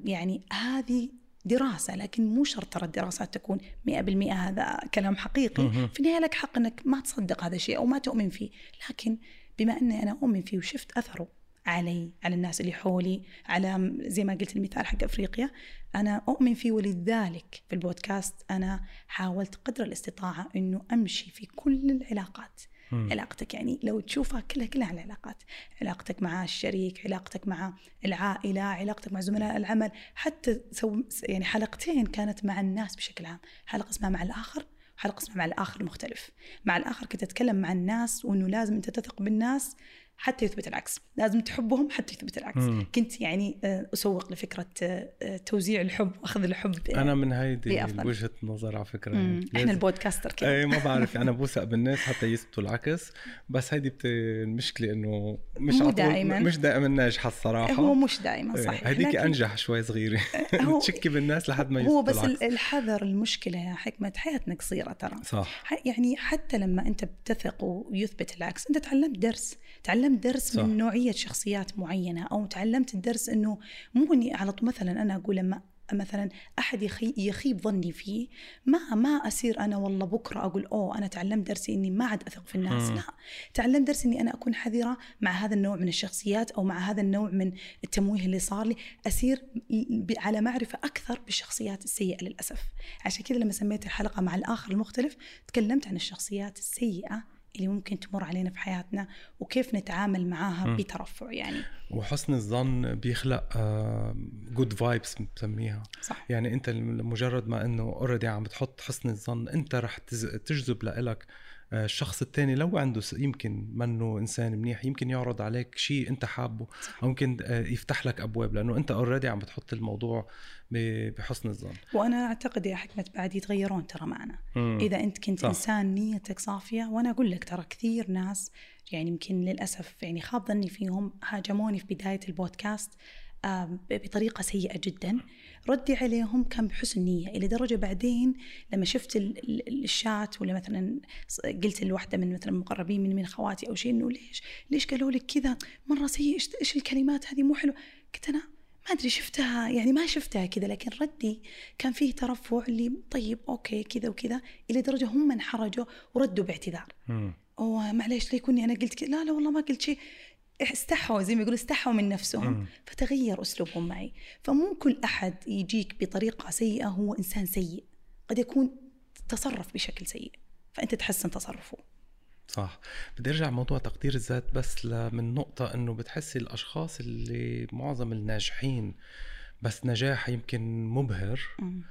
يعني هذه دراسة لكن مو شرط ترى الدراسات تكون 100% هذا كلام حقيقي. في النهاية لك حق أنك ما تصدق هذا الشيء أو ما تؤمن فيه. لكن بما أني أنا أؤمن فيه وشفت أثره علي على الناس اللي حولي على زي ما قلت المثال حق أفريقيا. أنا أؤمن فيه ولذلك في البودكاست. أنا حاولت قدر الاستطاعة إنه أمشي في كل العلاقات. مم. علاقتك يعني لو تشوفها كلها كلها العلاقات. علاقتك مع الشريك علاقتك مع العائلة علاقتك مع زملاء العمل. حتى سو يعني حلقتين كانت مع الناس بشكل عام. حلقة اسمها مع الآخر حلقة اسمها مع الآخر المختلف مع الآخر كنت أتكلم مع الناس وأنه لازم أنت تثق بالناس. حتى يثبت العكس. لازم تحبهم حتى يثبت العكس. مم. كنت يعني آه، أسوق لفكرة آه، آه، توزيع الحب وأخذ الحب أنا من هيدي؟ وجهة نظر على فكرة. مم، يعني إحنا البودكاستر كذا إيه ما بعرف أنا بوثق بالناس حتى يثبتوا العكس. بس هيدي بت... المشكلة إنه مش مو دائماً. مش دائما ناجحة الصراحة. هو مش دائما إيه، صحيح. هيديك لكن- أنجح شوي صغيرة. هو- تشكي بالناس لحد ما هو بس العكس. ال- الحذر المشكلة يا حكمة حياتنا قصيرة ترى. صح. يعني حتى لما أنت بتثق ويثبت العكس أنت تعلمت درس تعلمت درس صح. من نوعية شخصيات معينة أو تعلمت الدرس أنه مو أني على طول مثلا أنا أقول لما مثلا أحد يخي يخيب ظني فيه ما ما أصير أنا والله بكرة أقول أوه أنا تعلمت درسي إني ما عاد أثق في الناس. لا تعلمت درسي إني أنا أكون حذرة مع هذا النوع من الشخصيات أو مع هذا النوع من التمويه اللي صار لي اسير ب- على معرفة أكثر بالشخصيات السيئة للأسف عشان كذا لما سميت الحلقة مع الآخر المختلف تكلمت عن الشخصيات السيئة اللي ممكن تمر علينا في حياتنا وكيف نتعامل معاها مم. بترفع يعني. وحسن الظن بيخلق good vibes بسميها صح. يعني انت مجرد ما انه already عم بتحط حسن الظن انت رح تجذب لإلك آه، الشخص التاني لو عنده يمكن منه إنسان منيح يمكن يعرض عليك شيء أنت حابه أو يمكن آه، يفتح لك أبواب لأنه أنت already عم بتحط الموضوع بحسن الظن وأنا أعتقد يا حكمت بعد يتغيرون ترى معنا مم. إذا أنت كنت صح. إنسان نيتك صافية وأنا أقول لك ترى كثير ناس يعني يمكن للأسف يعني خاب ظني فيهم هاجموني في بداية البودكاست آم، ب- بطريقة سيئة جدا. ردي عليهم كان بحسن نية إلى درجة بعدين لما شفت ال- ال- الشات ولا مثلا قلت لواحدة من مثلا مقربين من من خواتي أو شيء إنه ليش ليش قالوا لك كذا؟ مرة سيء إيش الكلمات هذه؟ مو حلوة قلت أنا ما أدري شفتها يعني ما شفتها كذا لكن ردي كان فيه ترفع اللي طيب أوكي كذا وكذا إلى درجة هم انحرجوا وردوا باعتذار. مم. أوه معليش ليكوني أنا قلت كذا لا لا والله ما قلت شيء. استحوا زي ما يقولوا استحوا من نفسهم. مم. فتغير أسلوبهم معي. فمو كل أحد يجيك بطريقة سيئة هو إنسان سيء. قد يكون تصرف بشكل سيء. فأنت تحسن تصرفه. صح. بدي أرجع موضوع تقدير الذات بس من نقطة إنه بتحسي الأشخاص اللي معظم الناجحين بس نجاح يمكن مبهر. مم.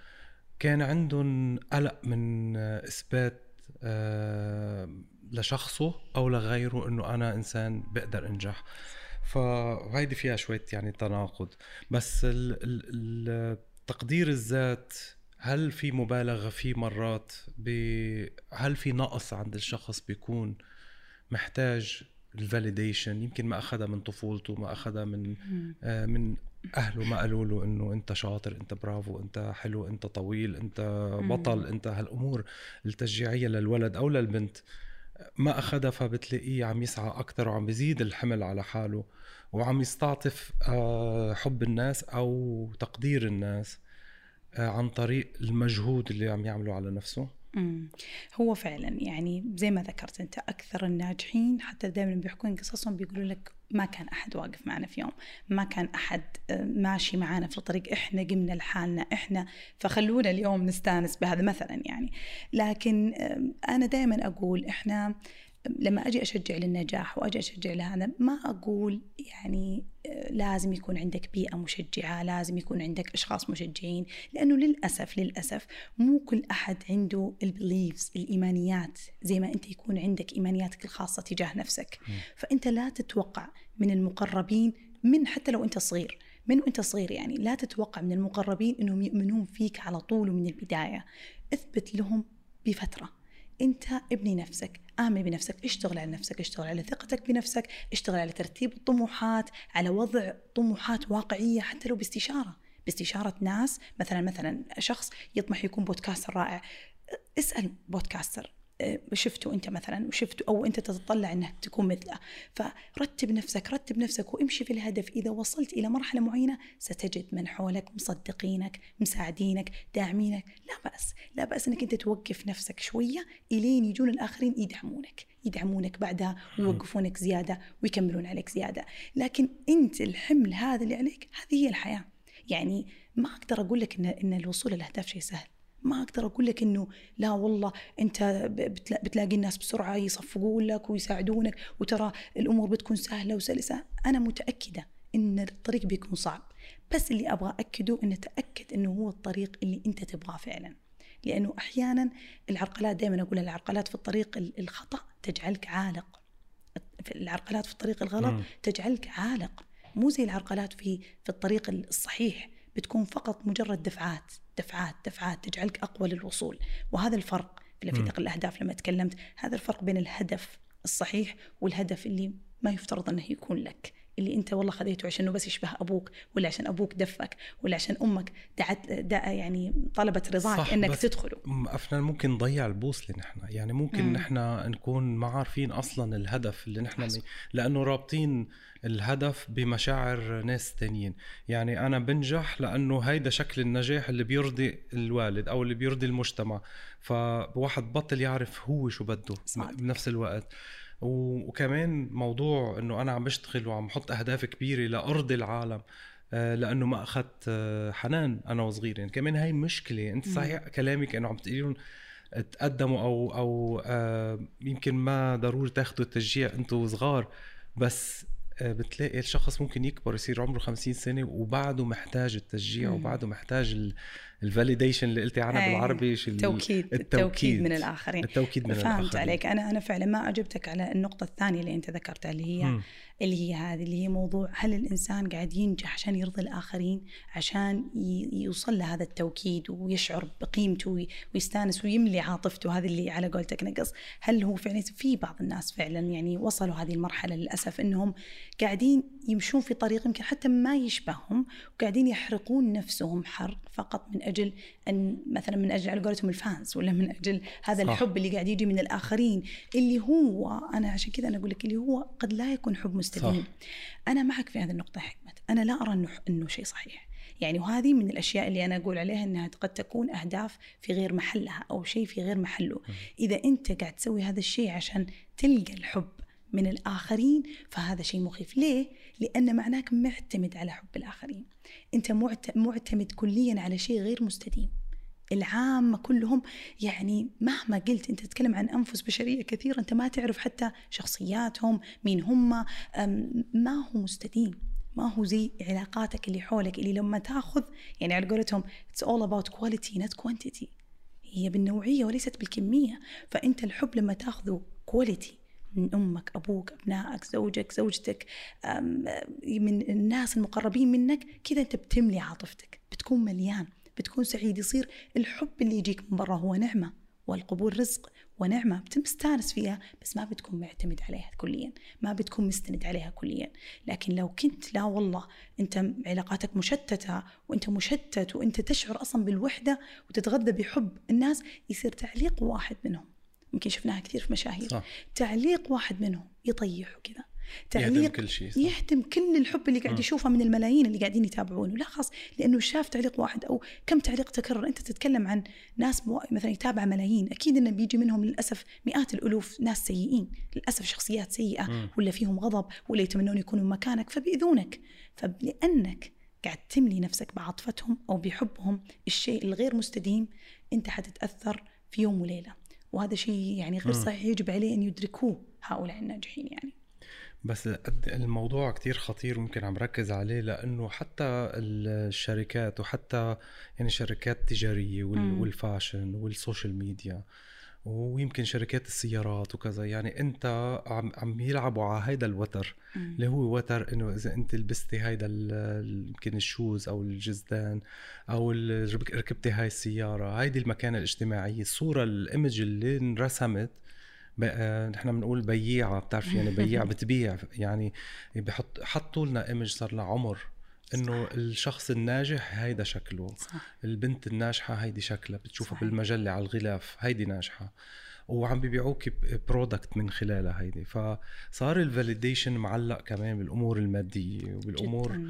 كان عندهم قلق من إثبات آه، لشخصه أو لغيره إنه أنا إنسان بقدر أنجح. فهيدي فيها شوية يعني تناقض. بس ال ال تقدير الذات هل في مبالغة فيه مرات هل في نقص عند الشخص بيكون محتاج الفاليديشن يمكن ما أخذها من طفولته ما أخذها من آه من أهله. ما قالوا له إنه أنت شاطر أنت برافو أنت حلو أنت طويل أنت بطل أنت هالأمور التشجيعية للولد أو للبنت. ما أخذها فبتلاقيه عم يسعى أكثر وعم بيزيد الحمل على حاله وعم يستعطف آه، حب الناس أو تقدير الناس آه، عن طريق المجهود اللي عم يعمله على نفسه. هو فعلا يعني زي ما ذكرت أنت أكثر الناجحين حتى دائما بيحكون قصصهم بيقولوا لك ما كان أحد واقف معنا في يوم ما كان أحد آه، ماشي معنا في الطريق إحنا قمنا لحالنا إحنا فخلونا اليوم نستانس بهذا مثلا يعني. لكن أنا دائما أقول إحنا لما أجي أشجع للنجاح وأجي أشجع لهذا ما أقول يعني آه، لازم يكون عندك بيئة مشجعة، لازم يكون عندك أشخاص مشجعين، لأنه للأسف للأسف مو كل أحد عنده البليفز الإيمانيات زي ما أنت يكون عندك إيمانياتك الخاصة تجاه نفسك، فأنت لا تتوقع من المقربين من حتى لو أنت صغير، من وأنت صغير يعني لا تتوقع من المقربين إنهم يؤمنون فيك على طول ومن البداية، اثبت لهم بفترة. أنت ابني نفسك آمن بنفسك اشتغل على نفسك اشتغل على ثقتك بنفسك اشتغل على ترتيب الطموحات على وضع طموحات واقعية حتى لو باستشارة. باستشارة ناس مثلا مثلا شخص يطمح يكون بودكاستر رائع. اسأل بودكاستر. شفته أنت مثلا وشفته أو أنت تتطلع انك تكون مثله. فرتب نفسك رتب نفسك وامشي في الهدف. إذا وصلت إلى مرحلة معينة ستجد من حولك مصدقينك مساعدينك داعمينك. لا بأس. لا بأس إنك أنت توقف نفسك شوية إلين يجون الآخرين يدعمونك. يدعمونك بعدها ويوقفونك زيادة ويكملون عليك زيادة. لكن أنت الحمل هذا اللي عليك هذه هي الحياة. يعني ما أقدر أقول لك ان إن الوصول للأهداف شيء سهل. ما أقدر أقول لك إنه لا والله أنت بتلاقي الناس بسرعة يصفقون لك ويساعدونك وترى الأمور بتكون سهلة وسلسة. أنا متأكدة إن الطريق بيكون صعب بس اللي أبغى اكده ان تأكد إنه هو الطريق اللي أنت تبغاه فعلا. لأنه أحيانا العرقلات دائما أقول العرقلات في الطريق الخطأ تجعلك عالق. العرقلات في الطريق الغلط تجعلك عالق. مو زي العرقلات في في الطريق الصحيح. بتكون فقط مجرد دفعات دفعات دفعات تجعلك أقوى للوصول. وهذا الفرق في فئة الأهداف لما تكلمت هذا الفرق بين الهدف الصحيح والهدف اللي ما يفترض أنه يكون لك. اللي انت والله خذيته عشان بس يشبه أبوك ولا عشان أبوك دفك ولا عشان أمك دعت دع يعني طلبت رضاك إنك تدخله. أفنان ممكن نضيع البوصله نحن يعني ممكن نحن نكون ما عارفين أصلا الهدف اللي نحن لأنه رابطين الهدف بمشاعر ناس تانيين. يعني أنا بنجح لأنه هيدا شكل النجاح اللي بيرضي الوالد أو اللي بيرضي المجتمع. فواحد بطل يعرف هو شو بده بنفس الوقت. وكمان موضوع إنه أنا عم بشتغل وعم بحط أهداف كبيرة لارضي العالم آه، لأنه ما أخذت آه، حنان أنا وصغير يعني كمان هاي مشكلة. أنت صحيح كلامك إنه عم تقولي تقدموا أو أو آه، يمكن ما ضروري تاخذوا التشجيع أنتم صغار بس بتلاقي الشخص ممكن يكبر يصير عمره 50 سنة وبعده محتاج التشجيع وبعده محتاج ال validation اللي قلتي عنها بالعربي التوكيد التوكيد, من الآخرين التوكيد من فهمت الآخرين. فهمت عليك أنا أنا فعلا ما أجبتك على النقطة الثانية اللي أنت ذكرتها اللي هي م. اللي هي هذه اللي هي موضوع هل الإنسان قاعد ينجح عشان يرضي الآخرين عشان يوصل لهذا التوكيد ويشعر بقيمته ويستانس ويملي عاطفته هذا اللي على قولتك نقص. هل هو فعلا في بعض الناس فعلا يعني وصلوا هذه المرحلة للأسف إنهم قاعدين يمشون في طريق يمكن حتى ما يشبههم وقاعدين يحرقون نفسهم حرق فقط من أجل أن مثلا من أجل على قولتهم الفانز ولا من أجل هذا صح. الحب اللي قاعد يجي من الآخرين اللي هو أنا عشان كذا أنا أقول لك اللي هو قد لا يكون حب مستديم صح. أنا معك في هذه النقطة حكمه أنا لا أرى انه إنه شيء صحيح يعني وهذه من الأشياء اللي أنا أقول عليها إنها قد تكون أهداف في غير محلها أو شيء في غير محله إذا أنت قاعد تسوي هذا الشيء عشان تلقى الحب من الآخرين فهذا شيء مخيف ليه؟ لأن معناك معتمد على حب الآخرين. أنت معتمد كليا على شيء غير مستديم. العامة كلهم يعني مهما قلت أنت تتكلم عن أنفس بشرية كثيرة أنت ما تعرف حتى شخصياتهم مين هم. ما هو مستديم. ما هو زي علاقاتك اللي حولك اللي لما تاخذ يعني على قولتهم it's all about quality not quantity. هي بالنوعية وليست بالكمية. فأنت الحب لما تاخذه كواليتي من أمك أبوك أبنائك زوجك زوجتك من الناس المقربين منك كذا أنت بتملي عاطفتك بتكون مليان بتكون سعيد يصير الحب اللي يجيك من برا هو نعمة والقبول رزق ونعمة بتستانس فيها بس ما بتكون معتمد عليها كليا ما بتكون مستند عليها كليا. لكن لو كنت لا والله أنت علاقاتك مشتتة وأنت مشتت وأنت تشعر أصلا بالوحدة وتتغذى بحب الناس يصير تعليق واحد منهم. يمكن شفناها كثير في مشاهير. صح. تعليق واحد منهم يطيح وكذا. يهدم تعليق كل شيء صح. يهدم كل الحب اللي قاعد. يشوفه من الملايين اللي قاعدين يتابعونه. لا خلاص لأنه شاف تعليق واحد أو كم تعليق تكرر. أنت تتكلم عن ناس مو... مثلا يتابع ملايين. أكيد إنه بيجي منهم للأسف مئات الألوف ناس سيئين. للأسف شخصيات سيئة مم. ولا فيهم غضب ولا يتمنون يكونوا مكانك فبيؤذونك فلأنك قاعد تملي نفسك بعاطفتهم أو بحبهم الشيء الغير مستديم أنت حتتأثر في يوم وليلة. وهذا شيء يعني غير. صحيح يجب عليه أن يدركوه هؤلاء الناجحين يعني بس الموضوع كتير خطير ويمكن عم ركز عليه لأنه حتى الشركات وحتى يعني شركات تجارية. وال fashion وال social media ويمكن شركات السيارات وكذا. يعني أنت عم عم يلعبوا على هيدا الوتر اللي هو وتر إنه إذا أنت لبستي هيدا يمكن الشوز أو الجزدان أو ركبتي هاي السيارة. هيدي المكانة الاجتماعية. الصورة الإيمج اللي انرسمت بقى نحن بنقول بياعة بتعرف يعني بياع بتبيع يعني بحط حطوا لنا إيمج صار لها عمر. إنه. الشخص الناجح هيدا شكله صح البنت الناجحة هيدي شكلها بتشوفها. بالمجلة على الغلاف هيدي ناجحة وعم بيبيعوك product من خلالها هيدي فصار ال validation معلق كمان بالأمور المادية وبالأمور.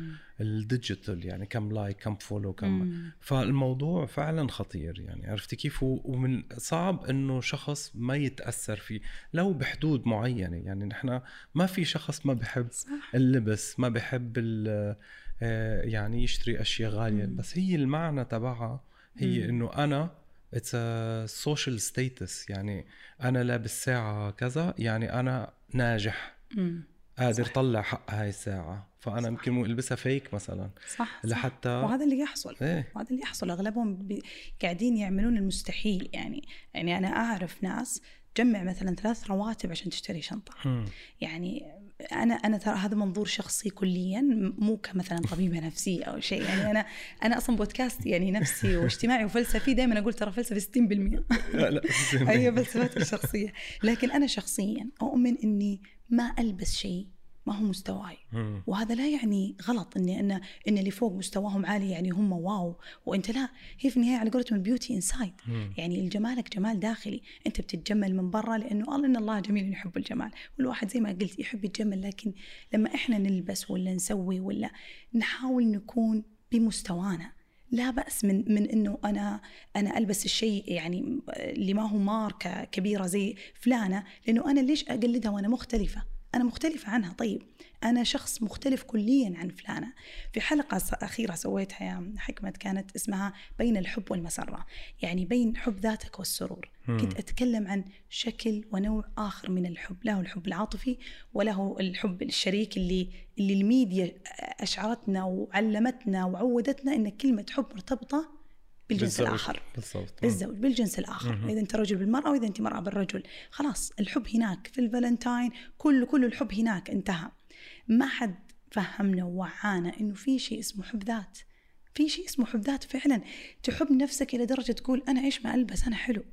ال digital يعني كم like كم follow كم مم. فالموضوع فعلا خطير يعني عرفتي كيف ومن صعب إنه شخص ما يتأثر فيه لو بحدود معينة يعني نحن ما في شخص ما بحب صح اللبس ما بحب آه، يعني يشتري أشياء غالية مم. بس هي المعنى تبعها هي. إنه أنا it's social status يعني أنا لابس ساعة كذا يعني أنا ناجح مم. قادر صح. طلع حق هاي الساعة فأنا صح. يمكن ألبسها فيك مثلا صح صح. لحتى وهذا اللي يحصل إيه وهذا اللي يحصل أغلبهم بي... قاعدين يعملون المستحيل يعني يعني أنا أعرف ناس تجمع مثلا ثلاث رواتب عشان تشتري شنطة مم. يعني أنا أنا ترى هذا منظور شخصي كليا مو كمثلا طبيبة نفسية أو شيء. يعني أنا أنا أصلا بودكاست يعني نفسي واجتماعي وفلسفي دائما أقول ترى فلسفة 60% لا لا هي فلسفتي الشخصية. لكن أنا شخصيا أؤمن إني ما ألبس شيء ما هو مستواي. وهذا لا يعني غلط إني ان ان اللي فوق مستواهم عالي يعني هم wow وأنت لا هي في النهاية على قولتهم ال beauty inside. يعني الجمالك جمال داخلي أنت بتتجمل من برا لأنه قال إن الله جميل يحب الجمال والواحد زي ما قلت يحب يتجمل لكن لما إحنا نلبس ولا نسوي ولا نحاول نكون بمستوانا لا بأس من من إنه أنا أنا ألبس الشيء يعني اللي ما هو ماركة كبيرة زي فلانة لأنه أنا ليش أقلدها وأنا مختلفة؟ أنا مختلفة عنها. طيب أنا شخص مختلف كليا عن فلانة. في حلقة س- أخيرة سويتها يا حكمه كانت اسمها بين الحب والمسرة. يعني بين حب ذاتك والسرور. مم. كنت أتكلم عن شكل ونوع آخر من الحب. له الحب العاطفي وله الحب الشريك اللي اللي الميديا أشعرتنا وعلمتنا وعودتنا إن كلمة حب مرتبطة بالجنس بالزوج. الآخر. بالضبط. بالزوج بالجنس الآخر. مهم. إذا أنت رجل بالمرأة وإذا أنت مرأة بالرجل. خلاص الحب هناك في الفالنتاين كل كل الحب هناك انتهى. ما حد فهمنا ووعانا إنه في شيء اسمه حب ذات. في شيء اسمه حب ذات فعلا. تحب نفسك إلى درجة تقول أنا إيش ما ألبس؟ أنا حلو.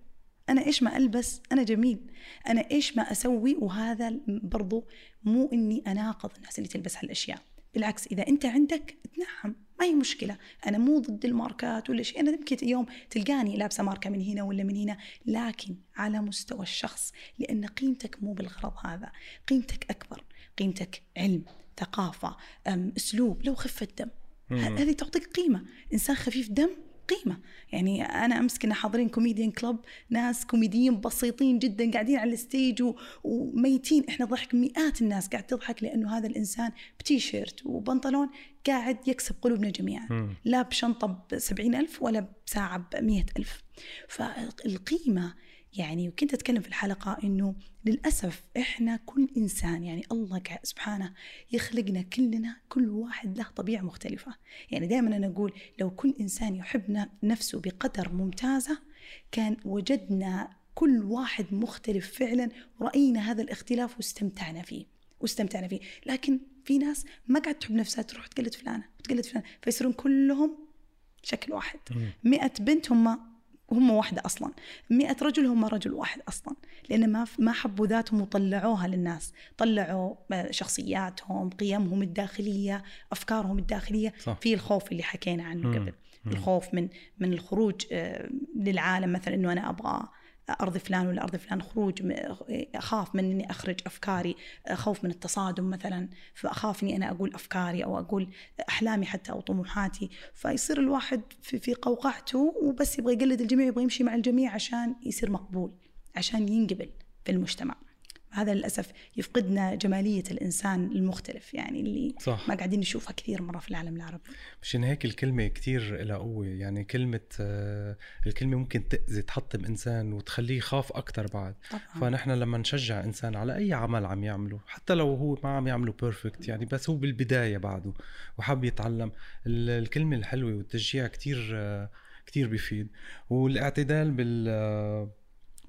أنا إيش ما ألبس؟ أنا جميل. أنا إيش ما أسوي؟ وهذا برضو مو إني أناقض الناس اللي تلبس هالأشياء. بالعكس إذا أنت عندك تنعم. ما هي مشكلة. أنا مو ضد الماركات ولا شيء. أنا يمكن يوم تلقاني لابسة ماركة من هنا ولا من هنا لكن على مستوى الشخص لأن قيمتك مو بالغرض هذا. قيمتك أكبر. قيمتك علم ثقافة أسلوب. لو خفه دم. هذه تعطيك قيمة. إنسان خفيف دم قيمة. يعني أنا أمس كنا حاضرين comedian club ناس كوميديين بسيطين جدا قاعدين على ال stage و... وميتين إحنا ضحك مئات الناس قاعد تضحك لأنه هذا الإنسان بتيشيرت وبنطلون قاعد يكسب قلوبنا جميعا. مم. لا بشنطة بسبعين ألف ولا بساعة بمية ألف. فالقيمة يعني وكنت أتكلم في الحلقة أنه للأسف إحنا كل إنسان يعني الله سبحانه يخلقنا كلنا كل واحد له طبيعة مختلفة. يعني دائما أنا أقول لو كل إنسان يحب نفسه بقدر ممتازة كان وجدنا كل واحد مختلف فعلا ورأينا هذا الاختلاف واستمتعنا فيه واستمتعنا فيه. لكن في ناس ما قاعد تحب نفسها تروح تقلد فلانة وتقلد فلانة فيصيرون كلهم شكل واحد. مئة بنت هم هم واحدة أصلا مئة رجل هم رجل واحد أصلا لأن ما ما حبوا ذاتهم وطلعوها للناس طلعوا شخصياتهم قيمهم الداخلية أفكارهم الداخلية صح. في الخوف اللي حكينا عنه مم. قبل مم. الخوف من من الخروج آه، للعالم مثلا إنه أنا أبغى ارضي فلان ولا ارضي فلان خروج أخاف من إني أخرج أفكاري خوف من التصادم مثلا فأخاف إني أنا أقول أفكاري أو أقول أحلامي حتى أو طموحاتي. فيصير الواحد في في قوقعته وبس يبغى يقلد الجميع يبغى يمشي مع الجميع عشان يصير مقبول عشان ينقبل في المجتمع. هذا للأسف يفقدنا جمالية الإنسان المختلف يعني اللي صح. ما قاعدين نشوفها كثير مرة في العالم العربي. مشان هيك الكلمة كتير لها قوة يعني كلمة آه، الكلمة ممكن تأذي تحطم إنسان وتخليه يخاف أكتر بعد. طبعا. فنحن لما نشجع إنسان على أي عمل عم يعمله حتى لو هو ما عم يعمله بيرفكت يعني بس هو بالبداية بعده وحاب يتعلم ال- الكلمة الحلوة والتشجيع كتير آه، كتير بيفيد والاعتدال بال آه،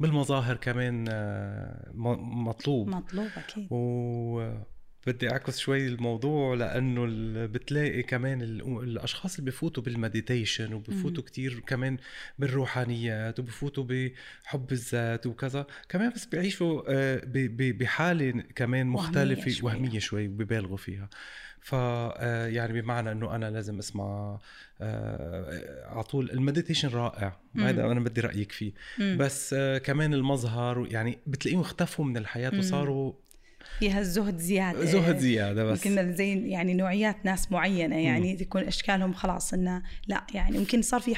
بالمظاهر كمان آه، مطلوب. مطلوب أكيد. و بدي أعكس شوي الموضوع لأنه بتلاقي كمان ال- الأشخاص اللي بفوتوا بالمديتيشن وبفوتوا كتير كمان بالروحانيات وبفوتوا بحب الذات وكذا كمان بس بيعيشوا آه، بحالة كمان مختلفة شوي. وهمية شوي وبيبالغوا فيها. ف آه، يعني بمعنى إنه أنا لازم أسمع آه، على طول المديتيشن رائع. هذا أنا بدي رأيك فيه مم. بس آه، كمان المظهر يعني بتلاقيهم اختفوا من الحياة مم. وصاروا فيها الزهد زيادة زهد زيادة بس يمكن زي يعني نوعيات ناس معينة يعني تكون أشكالهم خلاص إنه لا يعني يمكن صار في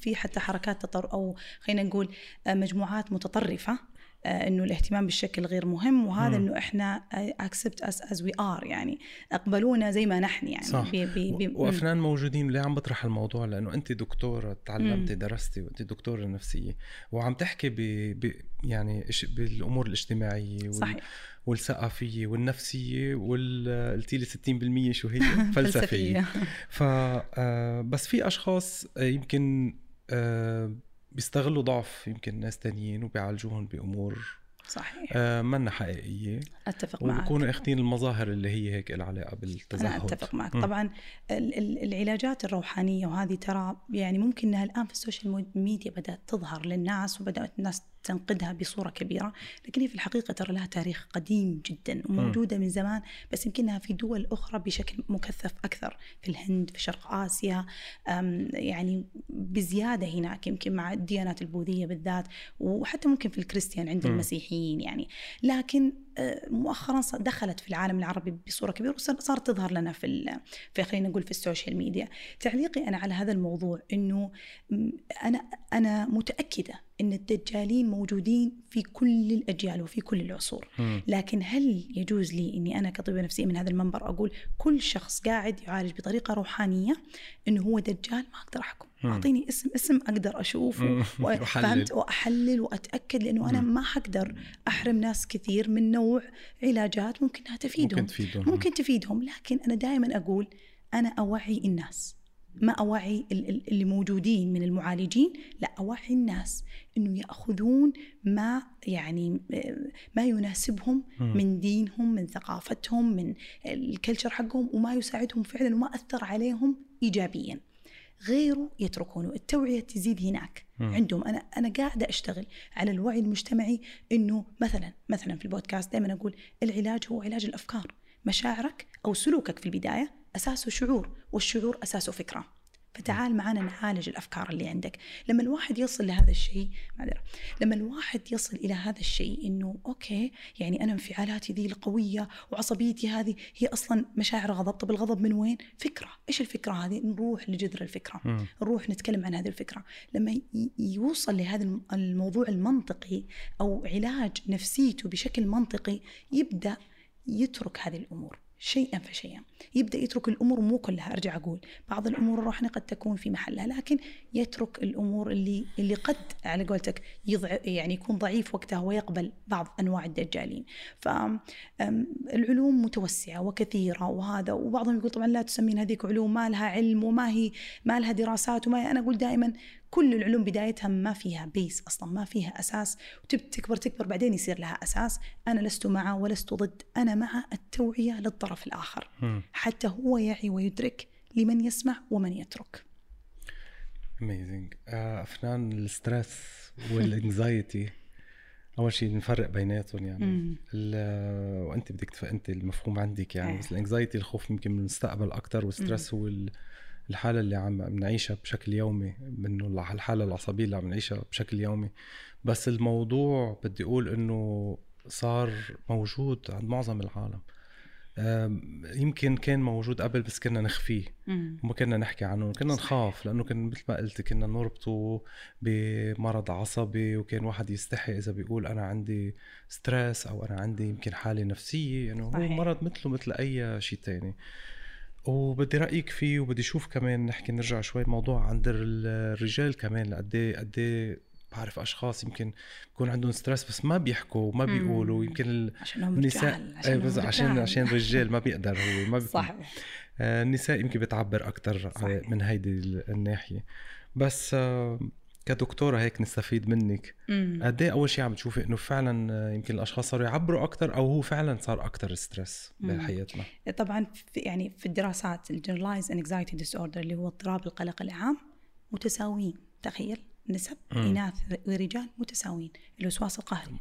في حتى حركات تطر أو خلينا نقول مجموعات متطرفة إنه الاهتمام بالشكل غير مهم وهذا. إنه إحنا accept us as we are يعني أقبلونا زي ما نحن يعني صح. بي بي بي وأفنان موجودين ليه عم بطرح الموضوع لأنه أنت دكتورة تعلمتي. درستي وأنت دكتورة نفسية وعم تحكي ب... يعني بالأمور الاجتماعية وال... صحيح والثقافية والنفسية وال قلتي لي 60% شو هي فلسفية ف آه، بس في أشخاص آه، يمكن آه، بيستغلوا ضعف يمكن ناس تانيين وبيعالجوهم بأمور صحيح. آه، منا حقيقية. أتفق معك. وبكونوا اخذين المظاهر اللي هي هيك العلاقه بالتزهد. أنا أتفق معك. مم. طبعا ال- ال- العلاجات الروحانية وهذه ترى يعني ممكن أنها الآن في ال social media بدأت تظهر للناس وبدأت الناس تنقدها بصورة كبيرة لكن هي في الحقيقة ترى لها تاريخ قديم جدا وموجودة من زمان بس يمكنها في دول أخرى بشكل مكثف أكثر في الهند في شرق آسيا أم، يعني بزيادة هناك يمكن مع الديانات البوذية بالذات وحتى ممكن في الكريستيان عند مم. المسيحيين يعني. لكن مؤخرا دخلت في العالم العربي بصورة كبيرة وصارت تظهر لنا في في خلينا نقول في ال social media تعليقي أنا على هذا الموضوع إنه أنا أنا متأكدة إن الدجالين موجودين في كل الأجيال وفي كل العصور. لكن هل يجوز لي إني أنا كطبيبة نفسية من هذا المنبر أقول كل شخص قاعد يعالج بطريقة روحانية إنه هو دجال ما أقدر أحكم. أعطيني اسم اسم أقدر أشوفه. فهمت وأحلل وأتأكد لأنه أنا. ما حقدر أحرم ناس كثير من نوع علاجات ممكن إنها تفيدهم. ممكن تفيدهم. ممكن تفيدهم لكن أنا دائما أقول أنا أوعي الناس. ما أوعي ال- ال- اللي موجودين من المعالجين لا أوعي الناس إنه يأخذون ما يعني ما يناسبهم. من دينهم من ثقافتهم من الكلتشر حقهم وما يساعدهم فعلا وما أثر عليهم ايجابيا. غيره يتركونه. التوعية تزيد هناك. مم. عندهم. أنا أنا قاعدة أشتغل على الوعي المجتمعي إنه مثلا مثلا في البودكاست دائما أقول العلاج هو علاج الأفكار. مشاعرك أو سلوكك في البداية أساسه شعور والشعور أساسه فكرة. فتعال معنا نعالج الأفكار اللي عندك. لما الواحد يصل لهذا الشيء معذره لما الواحد يصل إلى هذا الشيء إنه أوكي يعني أنا انفعالاتي ذي القوية وعصبيتي هذه هي أصلا مشاعر غضب طب الغضب من وين؟ فكرة. إيش الفكرة هذه؟ نروح لجذر الفكرة. نروح نتكلم عن هذه الفكرة. لما يوصل لهذا الم- الموضوع المنطقي أو علاج نفسيته بشكل منطقي يبدأ يترك هذه الأمور. شيئا فشيئا. يبدأ يترك الأمور مو كلها أرجع أقول. بعض الأمور الروحانيه قد تكون في محلها لكن يترك الأمور اللي اللي قد على قولتك يضع يعني يكون ضعيف وقتها ويقبل بعض أنواع الدجالين. فالعلوم متوسعة وكثيرة وهذا وبعضهم يقول طبعا لا تسمين هذيك علوم ما لها علم وما هي ما لها دراسات وما أنا أقول دائما كل العلوم بدايتها ما فيها base أصلا ما فيها أساس. وتبي تكبر تكبر بعدين يصير لها أساس. أنا لست مع ولست ضد. أنا مع التوعية للطرف الآخر. حتى هو يعي ويدرك لمن يسمع ومن يترك. amazing أفنان ال stress وال anxiety أول شيء نفرق بيناتهم يعني. ال- وأنت بدك. أنت المفهوم عندك يعني. بس ال anxiety الخوف يمكن من المستقبل أكثر وال stress هو الحالة اللي عم بنعيشها بشكل يومي الع- الحالة العصبية اللي عم نعيشها بشكل يومي. بس الموضوع بدي أقول إنه صار موجود عند معظم العالم. يمكن كان موجود قبل بس كنا نخفيه. وما كنا نحكي عنه كنا. نخاف لأنه كان مثل ما قلت كنا نربطه بمرض عصبي وكان واحد يستحي إذا بيقول أنا عندي ستريس أو أنا عندي يمكن حالة نفسية انه هو. مرض مثله مثل أي شيء تاني. وبدي رأيك فيه وبدي أشوف كمان نحكي نرجع شوي الموضوع عند ال- الرجال كمان قد إيه قد إيه بعرف أشخاص يمكن بكون عندهم stress بس ما بيحكوا وما. بيقولوا يمكن عشان النساء إيه بس هم عشان. عشان رجال ما بيقدر هو ما بيكون صحيح آه، النساء يمكن بتعبر أكثر صحيح. من هيدي ال- الناحية بس آه، كدكتورة هيك نستفيد منك. قد إيه أول شيء عم تشوفي إنه فعلا آه، يمكن الأشخاص صاروا يعبروا أكثر أو هو فعلا صار أكثر stress. بحياتنا طبعا في يعني في الدراسات ال generalized anxiety disorder اللي هو اضطراب القلق العام متساويين تخيل نسب. إناث ورجال متساويين الوسواس القهري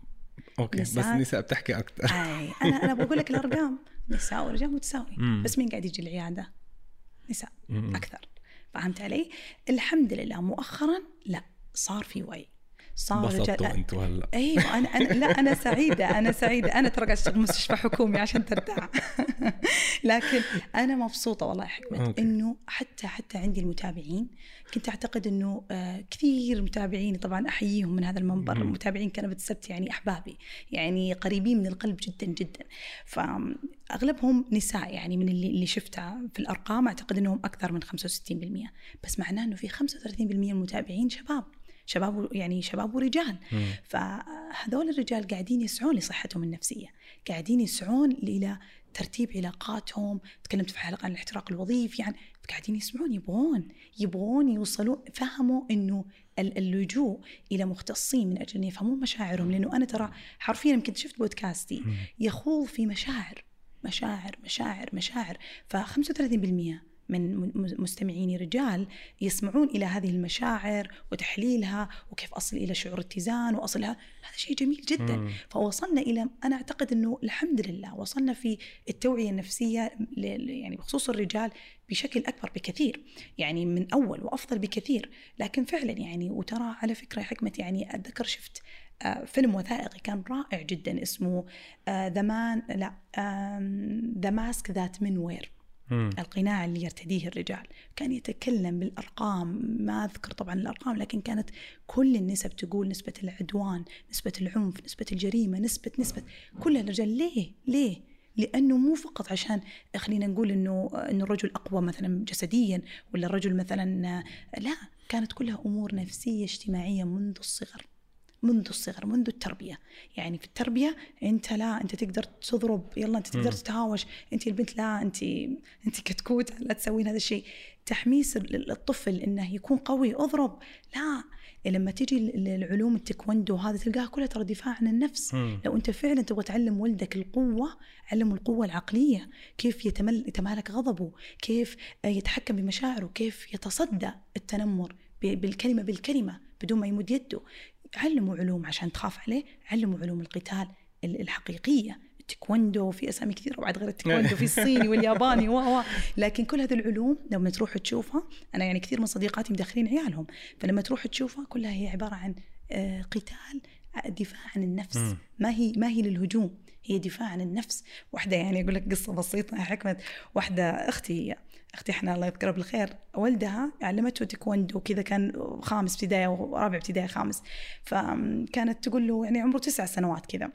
okay بس نساء- النساء بتحكي أكثر أي أنا أنا بقول لك الأرقام نساء ورجال متساويين. بس مين قاعد يجي العيادة؟ نساء أكثر فهمت علي؟ الحمد لله مؤخرا لا صار في وعي صار رجال أنتوا هلا. أيوه أنا أنا لا أنا سعيدة أنا سعيدة. أنا ترى قاعد أشتغل مستشفى حكومي عشان ترتاح. لكن أنا مبسوطة والله يا أوكي. إنه حتى حتى عندي المتابعين كنت أعتقد إنه آه، كثير متابعين طبعا أحييهم من هذا المنبر. مم. المتابعين كنبه السبت يعني أحبابي يعني قريبين من القلب جدا جدا. فاغلبهم نساء يعني من اللي اللي شفتها في الأرقام أعتقد إنهم أكثر من 65% بس معناه إنه في 35% من المتابعين شباب. شباب يعني شباب ورجال مم. فهذول الرجال قاعدين يسعون لصحتهم النفسية قاعدين يسعون إلى ترتيب علاقاتهم تكلمت في حلقة عن الاحتراق الوظيفي يعني قاعدين يسمعون يبغون يبغون يوصلون فهموا إنه ال- اللجوء إلى مختصين من أجل أن يفهمون مشاعرهم لأنه أنا ترى حرفيا يمكن شفت بودكاستي. يخوض في مشاعر مشاعر مشاعر مشاعر ف 35% من مستمعيني رجال يسمعون إلى هذه المشاعر وتحليلها وكيف أصل إلى شعور اتزان وأصلها. هذا شيء جميل جدا. مم. فوصلنا إلى أنا أعتقد إنه الحمد لله وصلنا في التوعية النفسية يعني بخصوص الرجال بشكل أكبر بكثير. يعني من أول وأفضل بكثير. لكن فعلا يعني وترى على فكرة حكمت يعني أتذكر شفت آه، فيلم وثائقي كان رائع جدا اسمه the man لا the mask that men wear مم. القناع اللي يرتديه الرجال. كان يتكلم بالأرقام ما أذكر طبعا الأرقام لكن كانت كل النسب تقول نسبة العدوان نسبة العنف نسبة الجريمة نسبة نسبة. كل الرجال ليه؟ ليه؟ لأنه مو فقط عشان خلينا نقول إنه إنه الرجل أقوى مثلا جسديا ولا الرجل مثلا لا. كانت كلها أمور نفسية اجتماعية منذ الصغر. منذ الصغر منذ التربية. يعني في التربية أنت لا أنت تقدر تضرب يلا أنت تقدر. تتهاوش أنت البنت لا أنت أنت كتكوت لا تسوين هذا الشيء. تحميس ال- الطفل إنه يكون قوي أضرب. لا لما تجي ال- العلوم التايكوندو هذا تلقاها كلها ترى دفاع عن النفس. مم. لو أنت فعلا تبغى تعلم ولدك القوة علمه القوة العقلية. كيف يتمل يتمالك غضبه كيف آه، يتحكم بمشاعره كيف يتصدى التنمر بالكلمة بالكلمة بدون ما يمد يده. علموا علوم عشان تخاف عليه علموا علوم القتال ال- الحقيقية. التايكوندو في أسامي كثيرة بعد غير التايكوندو في الصيني والياباني و و لكن كل هذه العلوم لما تروح تشوفها أنا يعني كثير من صديقاتي مدخلين عيالهم فلما تروح تشوفها كلها هي عبارة عن آه، قتال آه، دفاع عن النفس. ما هي ما هي للهجوم هي دفاع عن النفس. واحدة يعني أقول لك قصة بسيطة يا حكمة واحدة أختي هي. أختي إحنا الله يذكرها بالخير والدها علمته تايكوندو كذا كان خامس ابتدائي ورابع ابتدائي خامس. فكانت تقول له يعني عمره تسع سنوات كذا.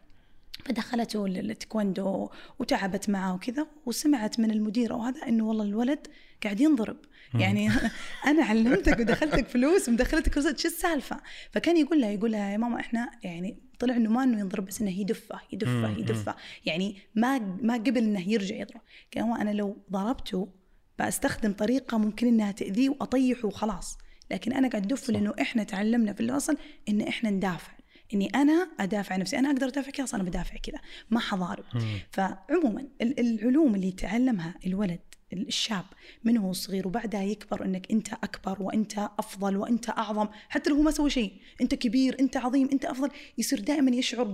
فدخلته التايكوندو وتعبت معه وكذا وسمعت من المدير أو هذا إنه والله الولد قاعد ينضرب. يعني أنا علمتك ودخلتك فلوس ومدخلتك فلوس شو السالفة؟ فكان يقول لها يقول لها يا ماما إحنا يعني طلع إنه ما إنه ينضرب بس إنه يدفه يدفه يدفه. يعني ما ما قبل إنه يرجع يضرب. كان هو أنا لو ضربته بستخدم طريقة ممكن إنها تأذيه وأطيحه وخلاص. لكن أنا قاعد أدف لأنه إحنا تعلمنا في الاصل إن إحنا ندافع. إني أنا أدافع عن نفسي. أنا أقدر أدافع كذا أنا بدافع كذا. ما حضارب. فعموما ال- العلوم اللي يتعلمها الولد الشاب من هو صغير وبعدها يكبر إنك أنت أكبر وأنت أفضل وأنت أعظم حتى لو هو ما سوى شيء أنت كبير أنت عظيم أنت أفضل يصير دائما يشعر.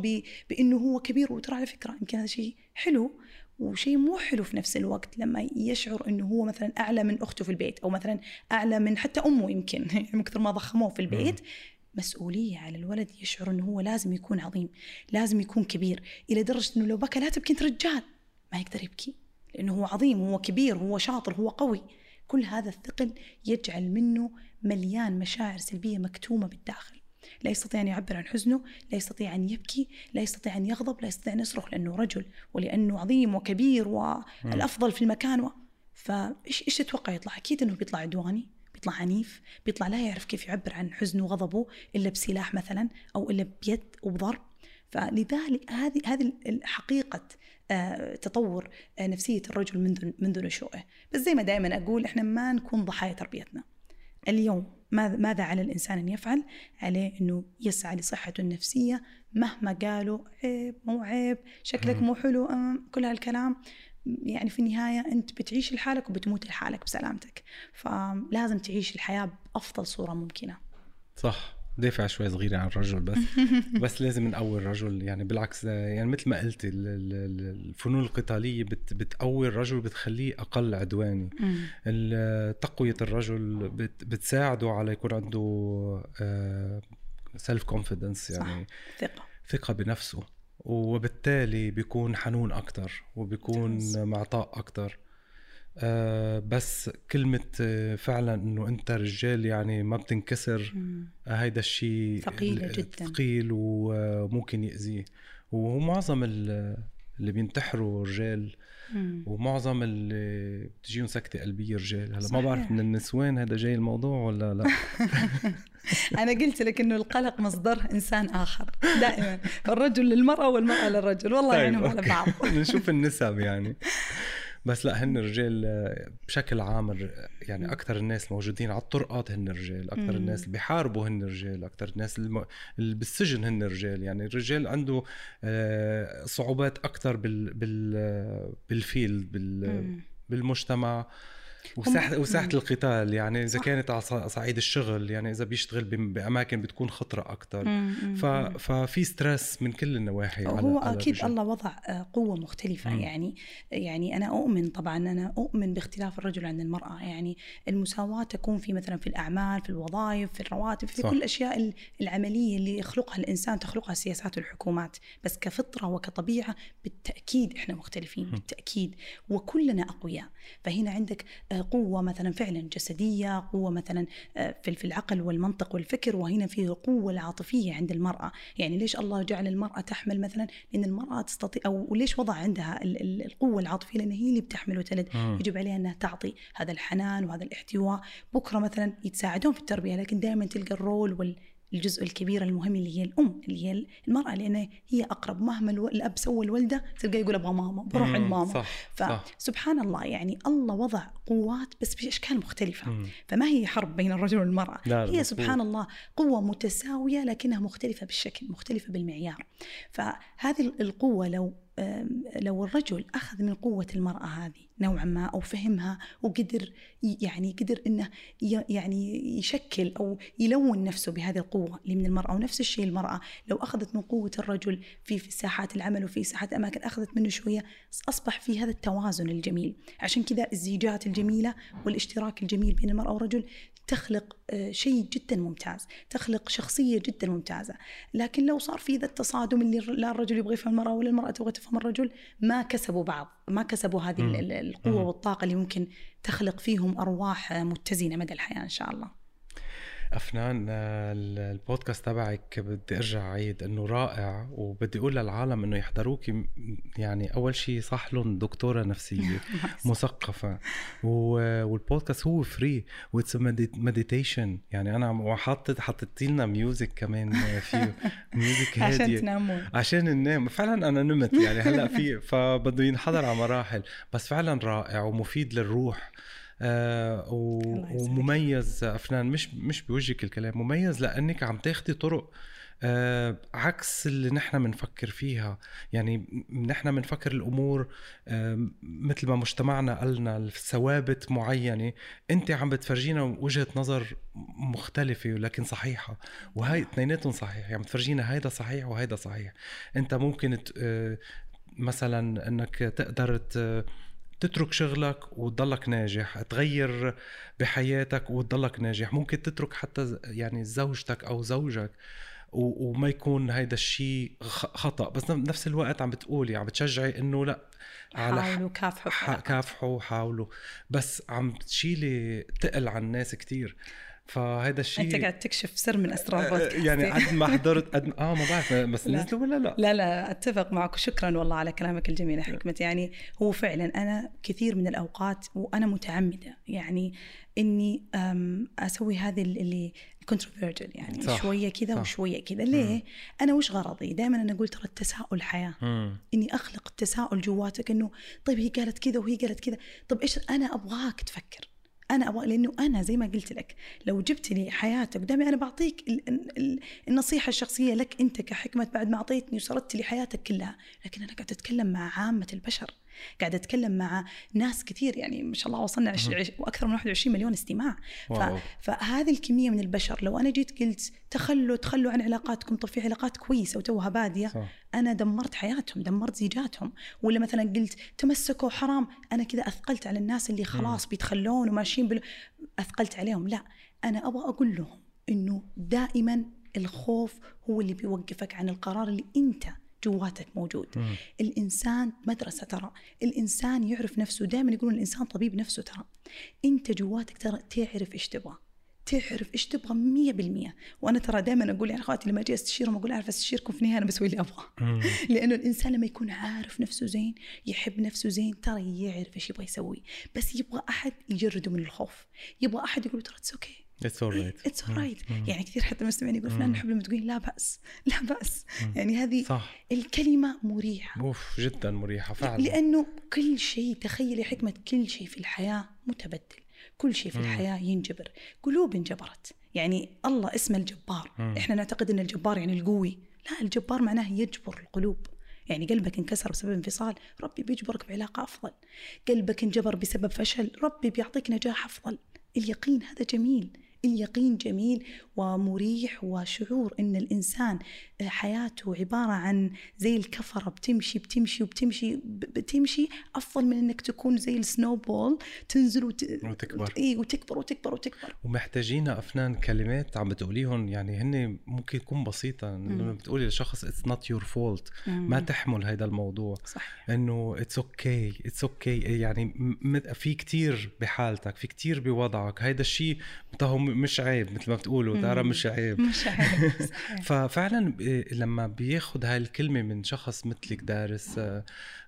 بإنه هو كبير. وترى على فكرة يمكن هذا شيء حلو وشيء مو حلو في نفس الوقت لما يشعر إنه هو مثلا أعلى من أخته في البيت أو مثلا أعلى من حتى أمه يمكن من كثر ما ضخموه في البيت مسؤولية على الولد يشعر إنه هو لازم يكون عظيم، لازم يكون كبير، إلى درجة إنه لو بكى لا تبكي أنت رجال، ما يقدر يبكي، لأنه هو عظيم، هو كبير، هو شاطر، هو قوي. كل هذا الثقل يجعل منه مليان مشاعر سلبية مكتومة بالداخل. لا يستطيع أن يعبر عن حزنه، لا يستطيع أن يبكي، لا يستطيع أن يغضب، لا يستطيع أن يصرخ لأنه رجل ولأنه عظيم وكبير والأفضل في المكان و... فايش إيش تتوقع يطلع؟ أكيد إنه بيطلع عدواني، بيطلع عنيف بيطلع لا يعرف كيف يعبر عن حزنه وغضبه إلا بسلاح مثلا أو إلا بيد وبضرب. فلذلك هذه هذه حقيقة آه، تطور آه، نفسية الرجل منذ منذ نشوئه. بس زي ما دائما أقول إحنا ما نكون ضحايا تربيتنا. اليوم ماذا على الإنسان أن يفعل؟ عليه أنه يسعى لصحته النفسية مهما قالوا عيب مو عيب شكلك مو حلو كل هالكلام. يعني في النهاية أنت بتعيش لحالك وبتموت لحالك بسلامتك. فلازم تعيش الحياة بأفضل صورة ممكنة. صح. دافع شوي صغيرة عن الرجل بس. بس لازم نقوي الرجل. يعني بالعكس يعني مثل ما ال- الفنون القتالية بت بتقوي الرجل بتخليه أقل عدواني. تقوية الرجل بت بتساعده على يكون عنده self confidence صح. يعني ثقة. ثقة بنفسه. وبالتالي بيكون حنون أكتر وبيكون. معطاء أكتر. آه بس كلمة آه، فعلا إنه أنت رجال يعني ما بتنكسر. آه، هيدا الشيء ثقيلة جداً. ثقيل وممكن يأذيه ومعظم ال- اللي بينتحروا رجال. ومعظم اللي بتجيهم سكتة قلبية رجال هلا ما. بعرف من النسوان هذا جاي الموضوع ولا لا أنا قلت لك إنه القلق مصدر إنسان آخر دائما الرجل للمرأة والمرأة للرجل والله طيب، يعينهم على. بعض نشوف النسب يعني بس لا هن الرجال آه، بشكل عام يعني أكثر الناس موجودين على الطرقات هن الرجال أكثر. الناس اللي بيحاربوا هن الرجال أكثر الناس. اللي بالسجن هن الرجال يعني الرجال عنده آه، صعوبات أكثر بال بال بالفيلد بال. بالمجتمع وساحة مم. القتال يعني إذا صح. كانت على صعيد الشغل يعني إذا بيشتغل بأماكن بتكون خطرة أكتر مم. مم. ف... ففي ستريس من كل النواحي على هو على أكيد الرجال. الله وضع آه، قوة مختلفة مم. يعني يعني أنا أؤمن طبعا أنا أؤمن باختلاف الرجل عن المرأة يعني المساواة تكون في مثلا في الأعمال في الوظائف في الرواتب في صح. كل الأشياء ال- العملية اللي يخلقها الإنسان تخلقها السياسات والحكومات بس كفطرة وكطبيعة بالتأكيد إحنا مختلفين بالتأكيد وكلنا أقوياء فهنا عندك آه، قوة مثلا فعلا جسدية قوة مثلا آه، في العقل والمنطق والفكر وهنا في قوه العاطفية عند المرأة. يعني ليش الله جعل المرأة تحمل مثلا؟ لأن المرأة تستطيع أو وليش وضع عندها ال- ال- القوة العاطفية؟ لأن هي اللي بتحمل وتلد. يجب عليها إنها تعطي هذا الحنان وهذا الاحتواء. بكرة مثلا يتساعدون في التربية لكن دائما تلقى الرول وال الجزء الكبير المهم اللي هي الأم اللي هي المرأة لأن هي أقرب. مهما الأب سوى الولدة تلقى يقول أبغى ماما بروح عند مم، ماما. صح صح. فسبحان الله يعني الله وضع قوات بس بأشكال مختلفة. مم. فما هي حرب بين الرجل والمرأة. هي. سبحان الله قوة متساوية لكنها مختلفة بالشكل مختلفة بالمعيار. فهذه القوة لو لو الرجل أخذ من قوة المرأة هذه نوعا ما أو فهمها وقدر يعني قدر إنه ي- يعني يشكل أو يلون نفسه بهذه القوة اللي من المرأة. ونفس الشيء المرأة لو أخذت من قوة الرجل في في ساحات العمل وفي ساحات الأماكن أخذت منه شوية أصبح في هذا التوازن الجميل. عشان كذا الزيجات الجميلة والاشتراك الجميل بين المرأة والرجل تخلق آه، شيء جدا ممتاز تخلق شخصية جدا ممتازة. لكن لو صار في ذا التصادم اللي لا الرجل يبغى يفهم المرأة ولا المرأة تبغى تفهم الرجل ما كسبوا بعض ما كسبوا هذه القوة. والطاقة اللي ممكن تخلق فيهم أرواح متزنة مدى الحياة إن شاء الله. أفنان آه، ال- البودكاست تبعك بدي أرجع عيد إنه رائع وبدي أقول للعالم إنه يحضروك يعني أول شيء صح لهم دكتورة نفسية مثقفة. والبودكاست هو فري واتس مديتيشن يعني أنا وحاطط حطيت لنا ميوزك كمان فيه ميوزك عشان هادية. تنامون عشان ننام. فعلا أنا نمت يعني هلأ في فبده ينحضر على مراحل. بس فعلا رائع ومفيد للروح. آه. ومميز أفنان مش مش بوجهك الكلام مميز لأنك عم تاخدي طرق آه عكس اللي نحن بنفكر فيها يعني نحن بنفكر الأمور آه مثل ما مجتمعنا قالنا ثوابت معينة أنت عم بتفرجينا وجهة نظر مختلفة ولكن صحيحة وهي اثنيناتهم صحيح يعني عم تفرجينا هيدا صحيح وهيدا صحيح أنت ممكن مثلا إنك تقدر. تترك شغلك وتضلك ناجح تغير بحياتك وتضلك ناجح. ممكن تترك حتى يعني زوجتك أو زوجك وما يكون هيدا الشيء خطأ. بس بنفس الوقت عم بتقولي عم بتشجعي إنه لأ على حاولوا كافحوا. كافحوا وحاولوا. بس عم تشيلي تقل عن الناس كتير. فهيدا الشيء أنت قاعد تكشف سر من أسرار آه، بودكاستي. يعني قد ما حضرت قد آه ما بعرف بس لا. نزلوا ولا لا؟ لا لا أتفق معك وشكرا والله على كلامك الجميل يا حكمة يعني هو فعلا أنا كثير من الأوقات وأنا متعمدة يعني إني أسوي هذه اللي كونتروفيرجل يعني صح، شوية كذا. وشوية كذا ليه؟ أنا وش غرضي؟ دائما أنا أقول ترى التساؤل حياة مم. إني أخلق التساؤل جواتك إنه طيب هي قالت كذا وهي قالت كذا طب إيش أنا أبغاك تفكر أنا أبغى لأنه أنا زي ما قلت لك لو جبت لي حياتك قدامي أنا بعطيك ال- ال- ال- النصيحة الشخصية لك أنت كحكمة بعد ما أعطيتني وسردت لي حياتك كلها. لكن أنا قاعدة أتكلم مع عامة البشر. قاعدة أتكلم مع ناس كثير يعني ما شاء الله وصلنا. وأكثر من 21 مليون استماع ف... واو. فهذه الكمية من البشر لو أنا جيت قلت تخلوا تخلوا عن علاقاتكم طب في علاقات كويسة وتوها بادية صح. أنا دمرت حياتهم دمرت زيجاتهم ولا مثلا قلت تمسكوا حرام أنا كذا أثقلت على الناس اللي خلاص بيتخلون وماشيين بال... أثقلت عليهم لا أنا أبغى أقول لهم إنه دائما الخوف هو اللي بيوقفك عن القرار اللي أنت جواتك موجود. مم. الإنسان مدرسة ترى. الإنسان يعرف نفسه. دائما يقولون الإنسان طبيب نفسه ترى. أنت جواتك ترى تعرف إيش تبغى. تعرف إيش تبغى 100% وأنا ترى دائما أقول يعني أخواتي لما أجي استشيرهم أقول أعرف استشيركم في النهايه أنا بسوي اللي ابغاه. لأنه الإنسان لما يكون عارف نفسه زين يحب نفسه زين ترى يعرف إيش يبغى يسوي. بس يبغى أحد يجرده من الخوف. يبغى أحد يقول ترى it's okay it's alright it's right يعني كثير حتى المستمعين يقول فلان نحب لما تقولين لا بأس لا بأس. يعني هذه صح. الكلمة مريحة. أوف جدا مريحة فعلا. لأنه كل شيء تخيلي حكمة كل شيء في الحياة متبدل. كل شيء في الحياة ينجبر. قلوب انجبرت. يعني الله اسمه الجبار. إحنا نعتقد إن الجبار يعني القوي. لا الجبار معناه يجبر القلوب. يعني قلبك انكسر بسبب انفصال ربي بيجبرك بعلاقة أفضل. قلبك انجبر بسبب فشل ربي بيعطيك نجاح أفضل. اليقين هذا جميل. اليقين جميل ومريح وشعور إن الإنسان حياته عبارة عن زي الكفرة بتمشي بتمشي وبتمشي بتمشي أفضل من إنك تكون زي ال snowball تنزل وت... وتكبر. اي وتكبر وتكبر وتكبر. ومحتاجين أفنان كلمات عم بتقوليهم يعني هن ممكن تكون بسيطة لما بتقولي لشخص it's not your fault ما تحمل هذا الموضوع. صح إنه it's okay it's okay يعني في كتير بحالتك في كتير بوضعك. هيدا الشيء مش عيب مثل ما بتقولوا ترى مش عيب. مش صحيح. ففعلا لما بياخد هاي الكلمة من شخص مثلك دارس آه،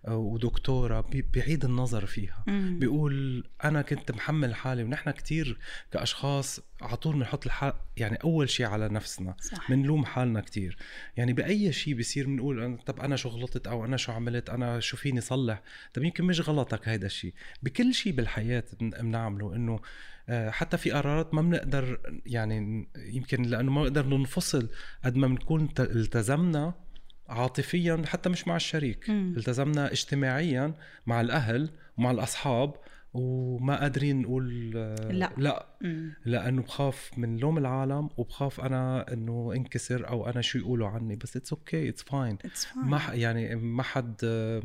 آه، ودكتورة بي- بيعيد النظر فيها. مم. بيقول أنا كنت محمل حالي ونحن كتير كأشخاص على طول بنحط الحق يعني أول شيء على نفسنا بنلوم حالنا كتير. يعني بأي شيء بيصير بنقول أنا طب أنا شو غلطت أو أنا شو عملت؟ أنا شو فيني صلح؟ طب يمكن مش غلطك هيدا الشيء بكل شيء بالحياة بن- بنعمله إنه آه، حتى في قرارات ما بنقدر يعني يمكن لأنه ما بنقدر ننفصل قد ما بنكون التزمنا عاطفيا حتى مش مع الشريك مم. التزمنا اجتماعيا مع الأهل ومع الأصحاب وما قادرين نقول آه، لا. لا مم. لأنه بخاف من لوم العالم وبخاف أنا إنه انكسر أو أنا شو يقولوا عني بس it's okay it's fine It's fine. ما يعني ما حد آه،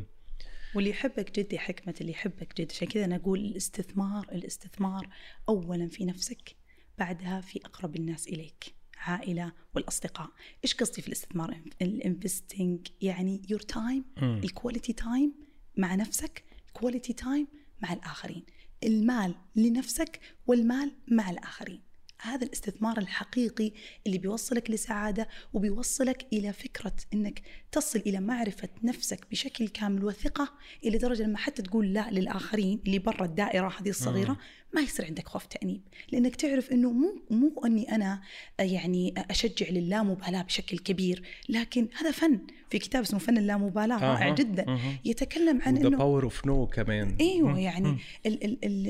واللي يحبك جد حكمت اللي يحبك جد. عشان كذا أنا أقول الاستثمار الاستثمار أولا في نفسك بعدها في أقرب الناس إليك عائلة والأصدقاء. إيش قصدي في الاستثمار؟ ال investing يعني your time. ال quality time مع نفسك quality time مع الآخرين. المال لنفسك والمال مع الآخرين. هذا الاستثمار الحقيقي اللي بيوصلك لسعادة وبيوصلك إلى فكرة أنك تصل إلى معرفة نفسك بشكل كامل وثقة إلى درجة لما حتى تقول لا للآخرين اللي برا الدائرة هذه الصغيرة ما يصير عندك خوف تأنيب. لأنك تعرف أنه مو, مو أني أنا يعني أشجع للامبالاة بشكل كبير لكن هذا فن. في كتاب اسمه فن اللامبالاة رائع جدا. يتكلم عن إنه power of no كمان. أيوه يعني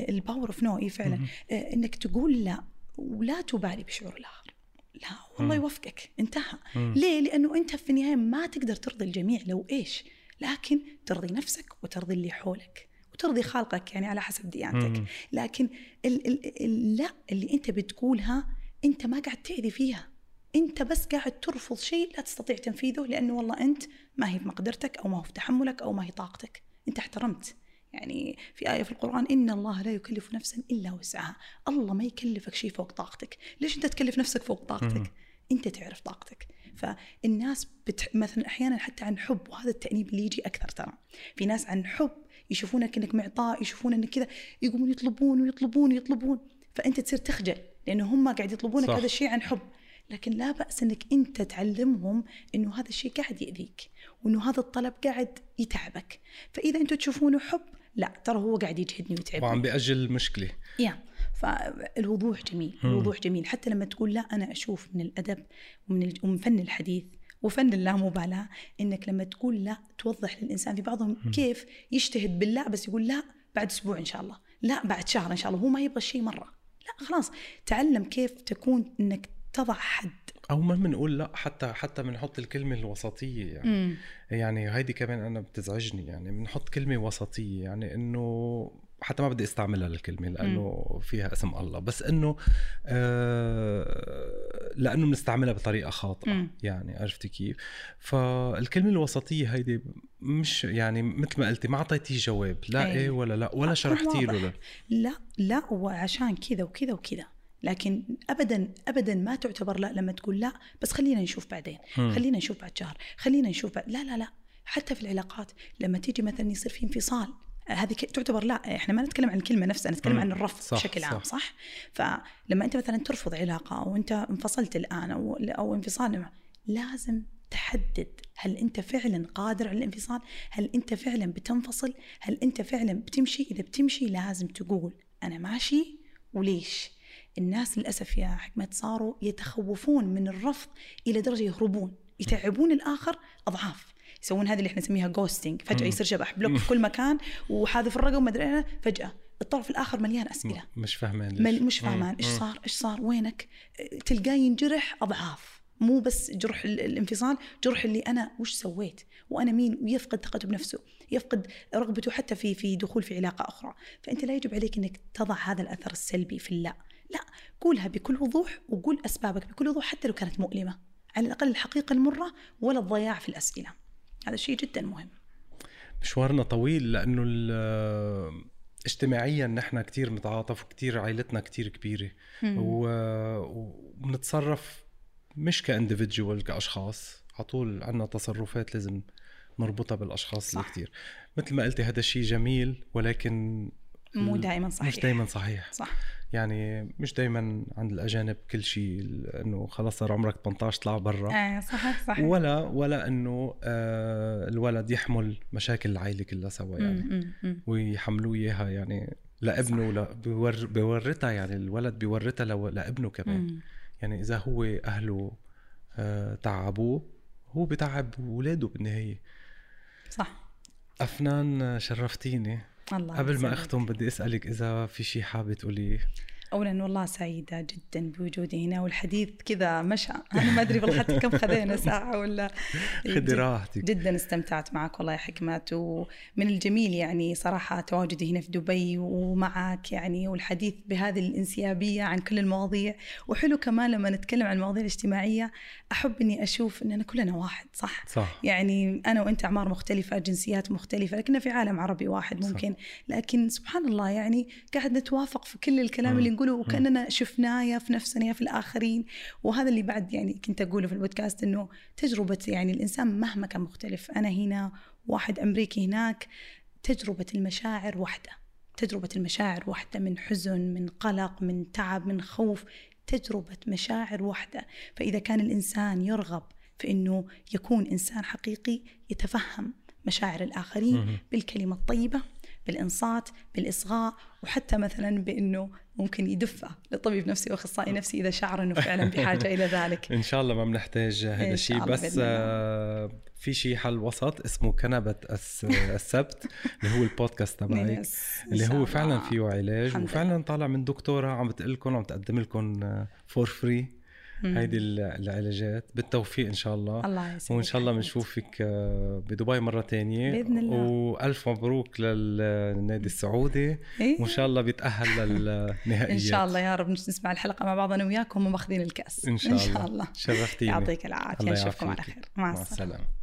ال power of no اي فعلا. آه إنك تقول لا. ولا تبالي بشعور الآخر. لا والله يوفقك انتهى. مم. ليه؟ لأنه أنت في النهاية ما تقدر ترضي الجميع لو إيش؟ لكن ترضي نفسك وترضي اللي حولك وترضي خالقك يعني على حسب ديانتك. لكن ال ال ال لا اللي أنت بتقولها أنت ما قاعد تأذي فيها. أنت بس قاعد ترفض شيء لا تستطيع تنفيذه لأنه والله أنت ما هي في مقدرتك أو ما هو في تحملك أو ما هي طاقتك. أنت احترمت. يعني في آية في القرآن إن الله لا يكلف نفسا إلا وسعها. الله ما يكلفك شيء فوق طاقتك. ليش أنت تكلف نفسك فوق طاقتك؟ أنت تعرف طاقتك. فالناس بت... مثلا أحيانا حتى عن حب وهذا التأنيب اللي يجي أكثر ترى. في ناس عن حب يشوفونك إنك معطاء يشوفون انك كذا يقومون يطلبون ويطلبون ويطلبون. فأنت تصير تخجل لأنه هم قاعد يطلبونك صح. هذا الشيء عن حب. لكن لا بأس إنك أنت تعلمهم إنه هذا الشيء قاعد يأذيك وإنه هذا الطلب قاعد يتعبك. فإذا أنتم تشوفونه حب لا ترى هو قاعد يجهدني ويتعبني. وعم بيأجل المشكلة يا فالوضوح جميل الوضوح جميل. حتى لما تقول لا أنا أشوف من الأدب ومن, ومن فن الحديث وفن اللامبالاة إنك لما تقول لا توضح للإنسان في بعضهم كيف يجتهد باللا بس يقول لا بعد أسبوع إن شاء الله لا بعد شهر إن شاء الله هو ما يبغى الشيء مرة. لا خلاص. تعلم كيف تكون إنك تضع حد أو ما بنقول لا حتى حتى بنحط الكلمة الوسطية يعني مم. يعني هيدي كمان أنا بتزعجني يعني بنحط كلمة وسطية يعني إنه حتى ما بدي استعملها الكلمة لأنه. فيها اسم الله بس إنه آه لأنه بنستعملها بطريقة خاطئة م. يعني عرفتي كيف فالكلمة الوسطية هيدي مش يعني مثل ما قلتي ما اعطيتي جواب لا إيه, إيه ولا لا ولا شرحتي له لا لا وعشان كذا وكذا وكذا لكن ابدا ابدا ما تعتبر لا لما تقول لا بس خلينا نشوف بعدين. خلينا نشوف بعد شهر. خلينا نشوف بعد لا لا لا. حتى في العلاقات لما تيجي مثلا يصير في انفصال هذه تعتبر لا إحنا ما نتكلم عن الكلمة نفسها نتكلم عن الرفض صح بشكل عام صح. صح؟ فلما أنت مثلا ترفض علاقة أو أنت انفصلت الآن أو أو انفصال لازم تحدد هل أنت فعلا قادر على الانفصال؟ هل أنت فعلا بتنفصل؟ هل أنت فعلا بتمشي؟ إذا بتمشي لازم تقول أنا ماشي وليش؟ الناس للأسف يا حكمت صاروا يتخوفون من الرفض إلى درجة يهربون. يتعبون الآخر أضعاف. يسوون هذه اللي إحنا نسميها ghosting فجأة يصير شبح. block في كل مكان وحاذف الرقم ما أدري فجأة الطرف الآخر مليان أسئلة. مش فاهمان مش فاهمان. إيش صار؟ إيش صار؟ وينك؟ تلقاه ينجرح أضعاف. مو بس جرح الانفصال جرح اللي أنا وش سويت؟ وأنا مين؟ ويفقد ثقته بنفسه. يفقد رغبته حتى في في دخول في علاقة أخرى. فأنت لا يجب عليك إنك تضع هذا الأثر السلبي في اللا. لا قولها بكل وضوح وقول أسبابك بكل وضوح حتى لو كانت مؤلمة. على الأقل الحقيقة المرة ولا الضياع في الأسئلة. هذا شيء جدا مهم. مشوارنا طويل لأنه اجتماعيا نحن كتير نتعاطف وكتير عائلتنا كتير كبيرة. وبنتصرف مش كاندفيدجوال كأشخاص. على طول عندنا تصرفات لازم نربطها بالأشخاص صح. اللي كتير مثل ما قلتي هذا الشيء جميل ولكن مو دائما صحيح مش دائما صحيح. صح. يعني مش دائما عند الأجانب كل شيء إنه خلص صار عمرك 18 طلع برا. إيه صح صح ولا ولا إنه آه الولد يحمل مشاكل العائلة كلها سوا يعني. ويحملوه إياها يعني لابنه لا بيور بيورثها يعني الولد بيورثها لابنه كمان. مم. يعني إذا هو أهله آه تعبوه هو بتعب اولاده بالنهاية. صح. أفنان شرفتيني. الله قبل ما أختم بدي أسألك إذا في شيء حابة تقوليه اولا والله سعيدة جدا بوجودي هنا والحديث كذا مشى. أنا ما أدري بالضبط كم خذينا ساعة ولا خذي راحتك. جدا استمتعت معك والله يا حكمت ومن الجميل يعني صراحة تواجدي هنا في دبي ومعك يعني والحديث بهذه الانسيابية عن كل المواضيع. وحلو كمان لما نتكلم عن المواضيع الاجتماعية أحب إني أشوف اننا كلنا واحد صح؟ صح. يعني أنا وأنت أعمار مختلفة جنسيات مختلفة لكننا في عالم عربي واحد ممكن. صح. لكن سبحان الله يعني قاعد نتوافق في كل الكلام اللي نقوله وكأننا شفناه يا في نفسنا يا في الآخرين. وهذا اللي بعد يعني كنت أقوله في البودكاست إنه تجربة يعني الإنسان مهما كان مختلف أنا هنا واحد أمريكي هناك تجربة المشاعر واحدة تجربة المشاعر واحدة من حزن من قلق من تعب من خوف. تجربة مشاعر واحدة فإذا كان الإنسان يرغب في أنه يكون إنسان حقيقي يتفهم مشاعر الآخرين مهم. بالكلمة الطيبة بالإنصات بالإصغاء وحتى مثلا بأنه ممكن يدفع لطبيب نفسي وأخصائي نفسي إذا شعر إنه فعلا بحاجة إلى ذلك إن شاء الله ما بنحتاج هذا الشيء بس. آه، في شيء حل وسط اسمه الس- السبت اللي هو البودكاست تبعك إن اللي هو فعلا. فيه علاج وفعلا طالع من دكتوره عم بتقول لكم عم تقدم لكم for free. هيدي ال- العلاجات. بالتوفيق إن شاء الله. الله يسعدك. وإن شاء الله. بنشوفك آه، بدبي مرة تانية. بإذن الله. وألف مبروك للنادي السعودي. إيه؟ وإن شاء الله بيتأهل للنهائيات. إن شاء الله يا رب نسمع الحلقة مع بعض أنا وياكم وماخذين الكأس. إن شاء الله إن شاء الله. شرفتيني. يعطيك العافية. نشوفكم على. خير. مع مع السلامة.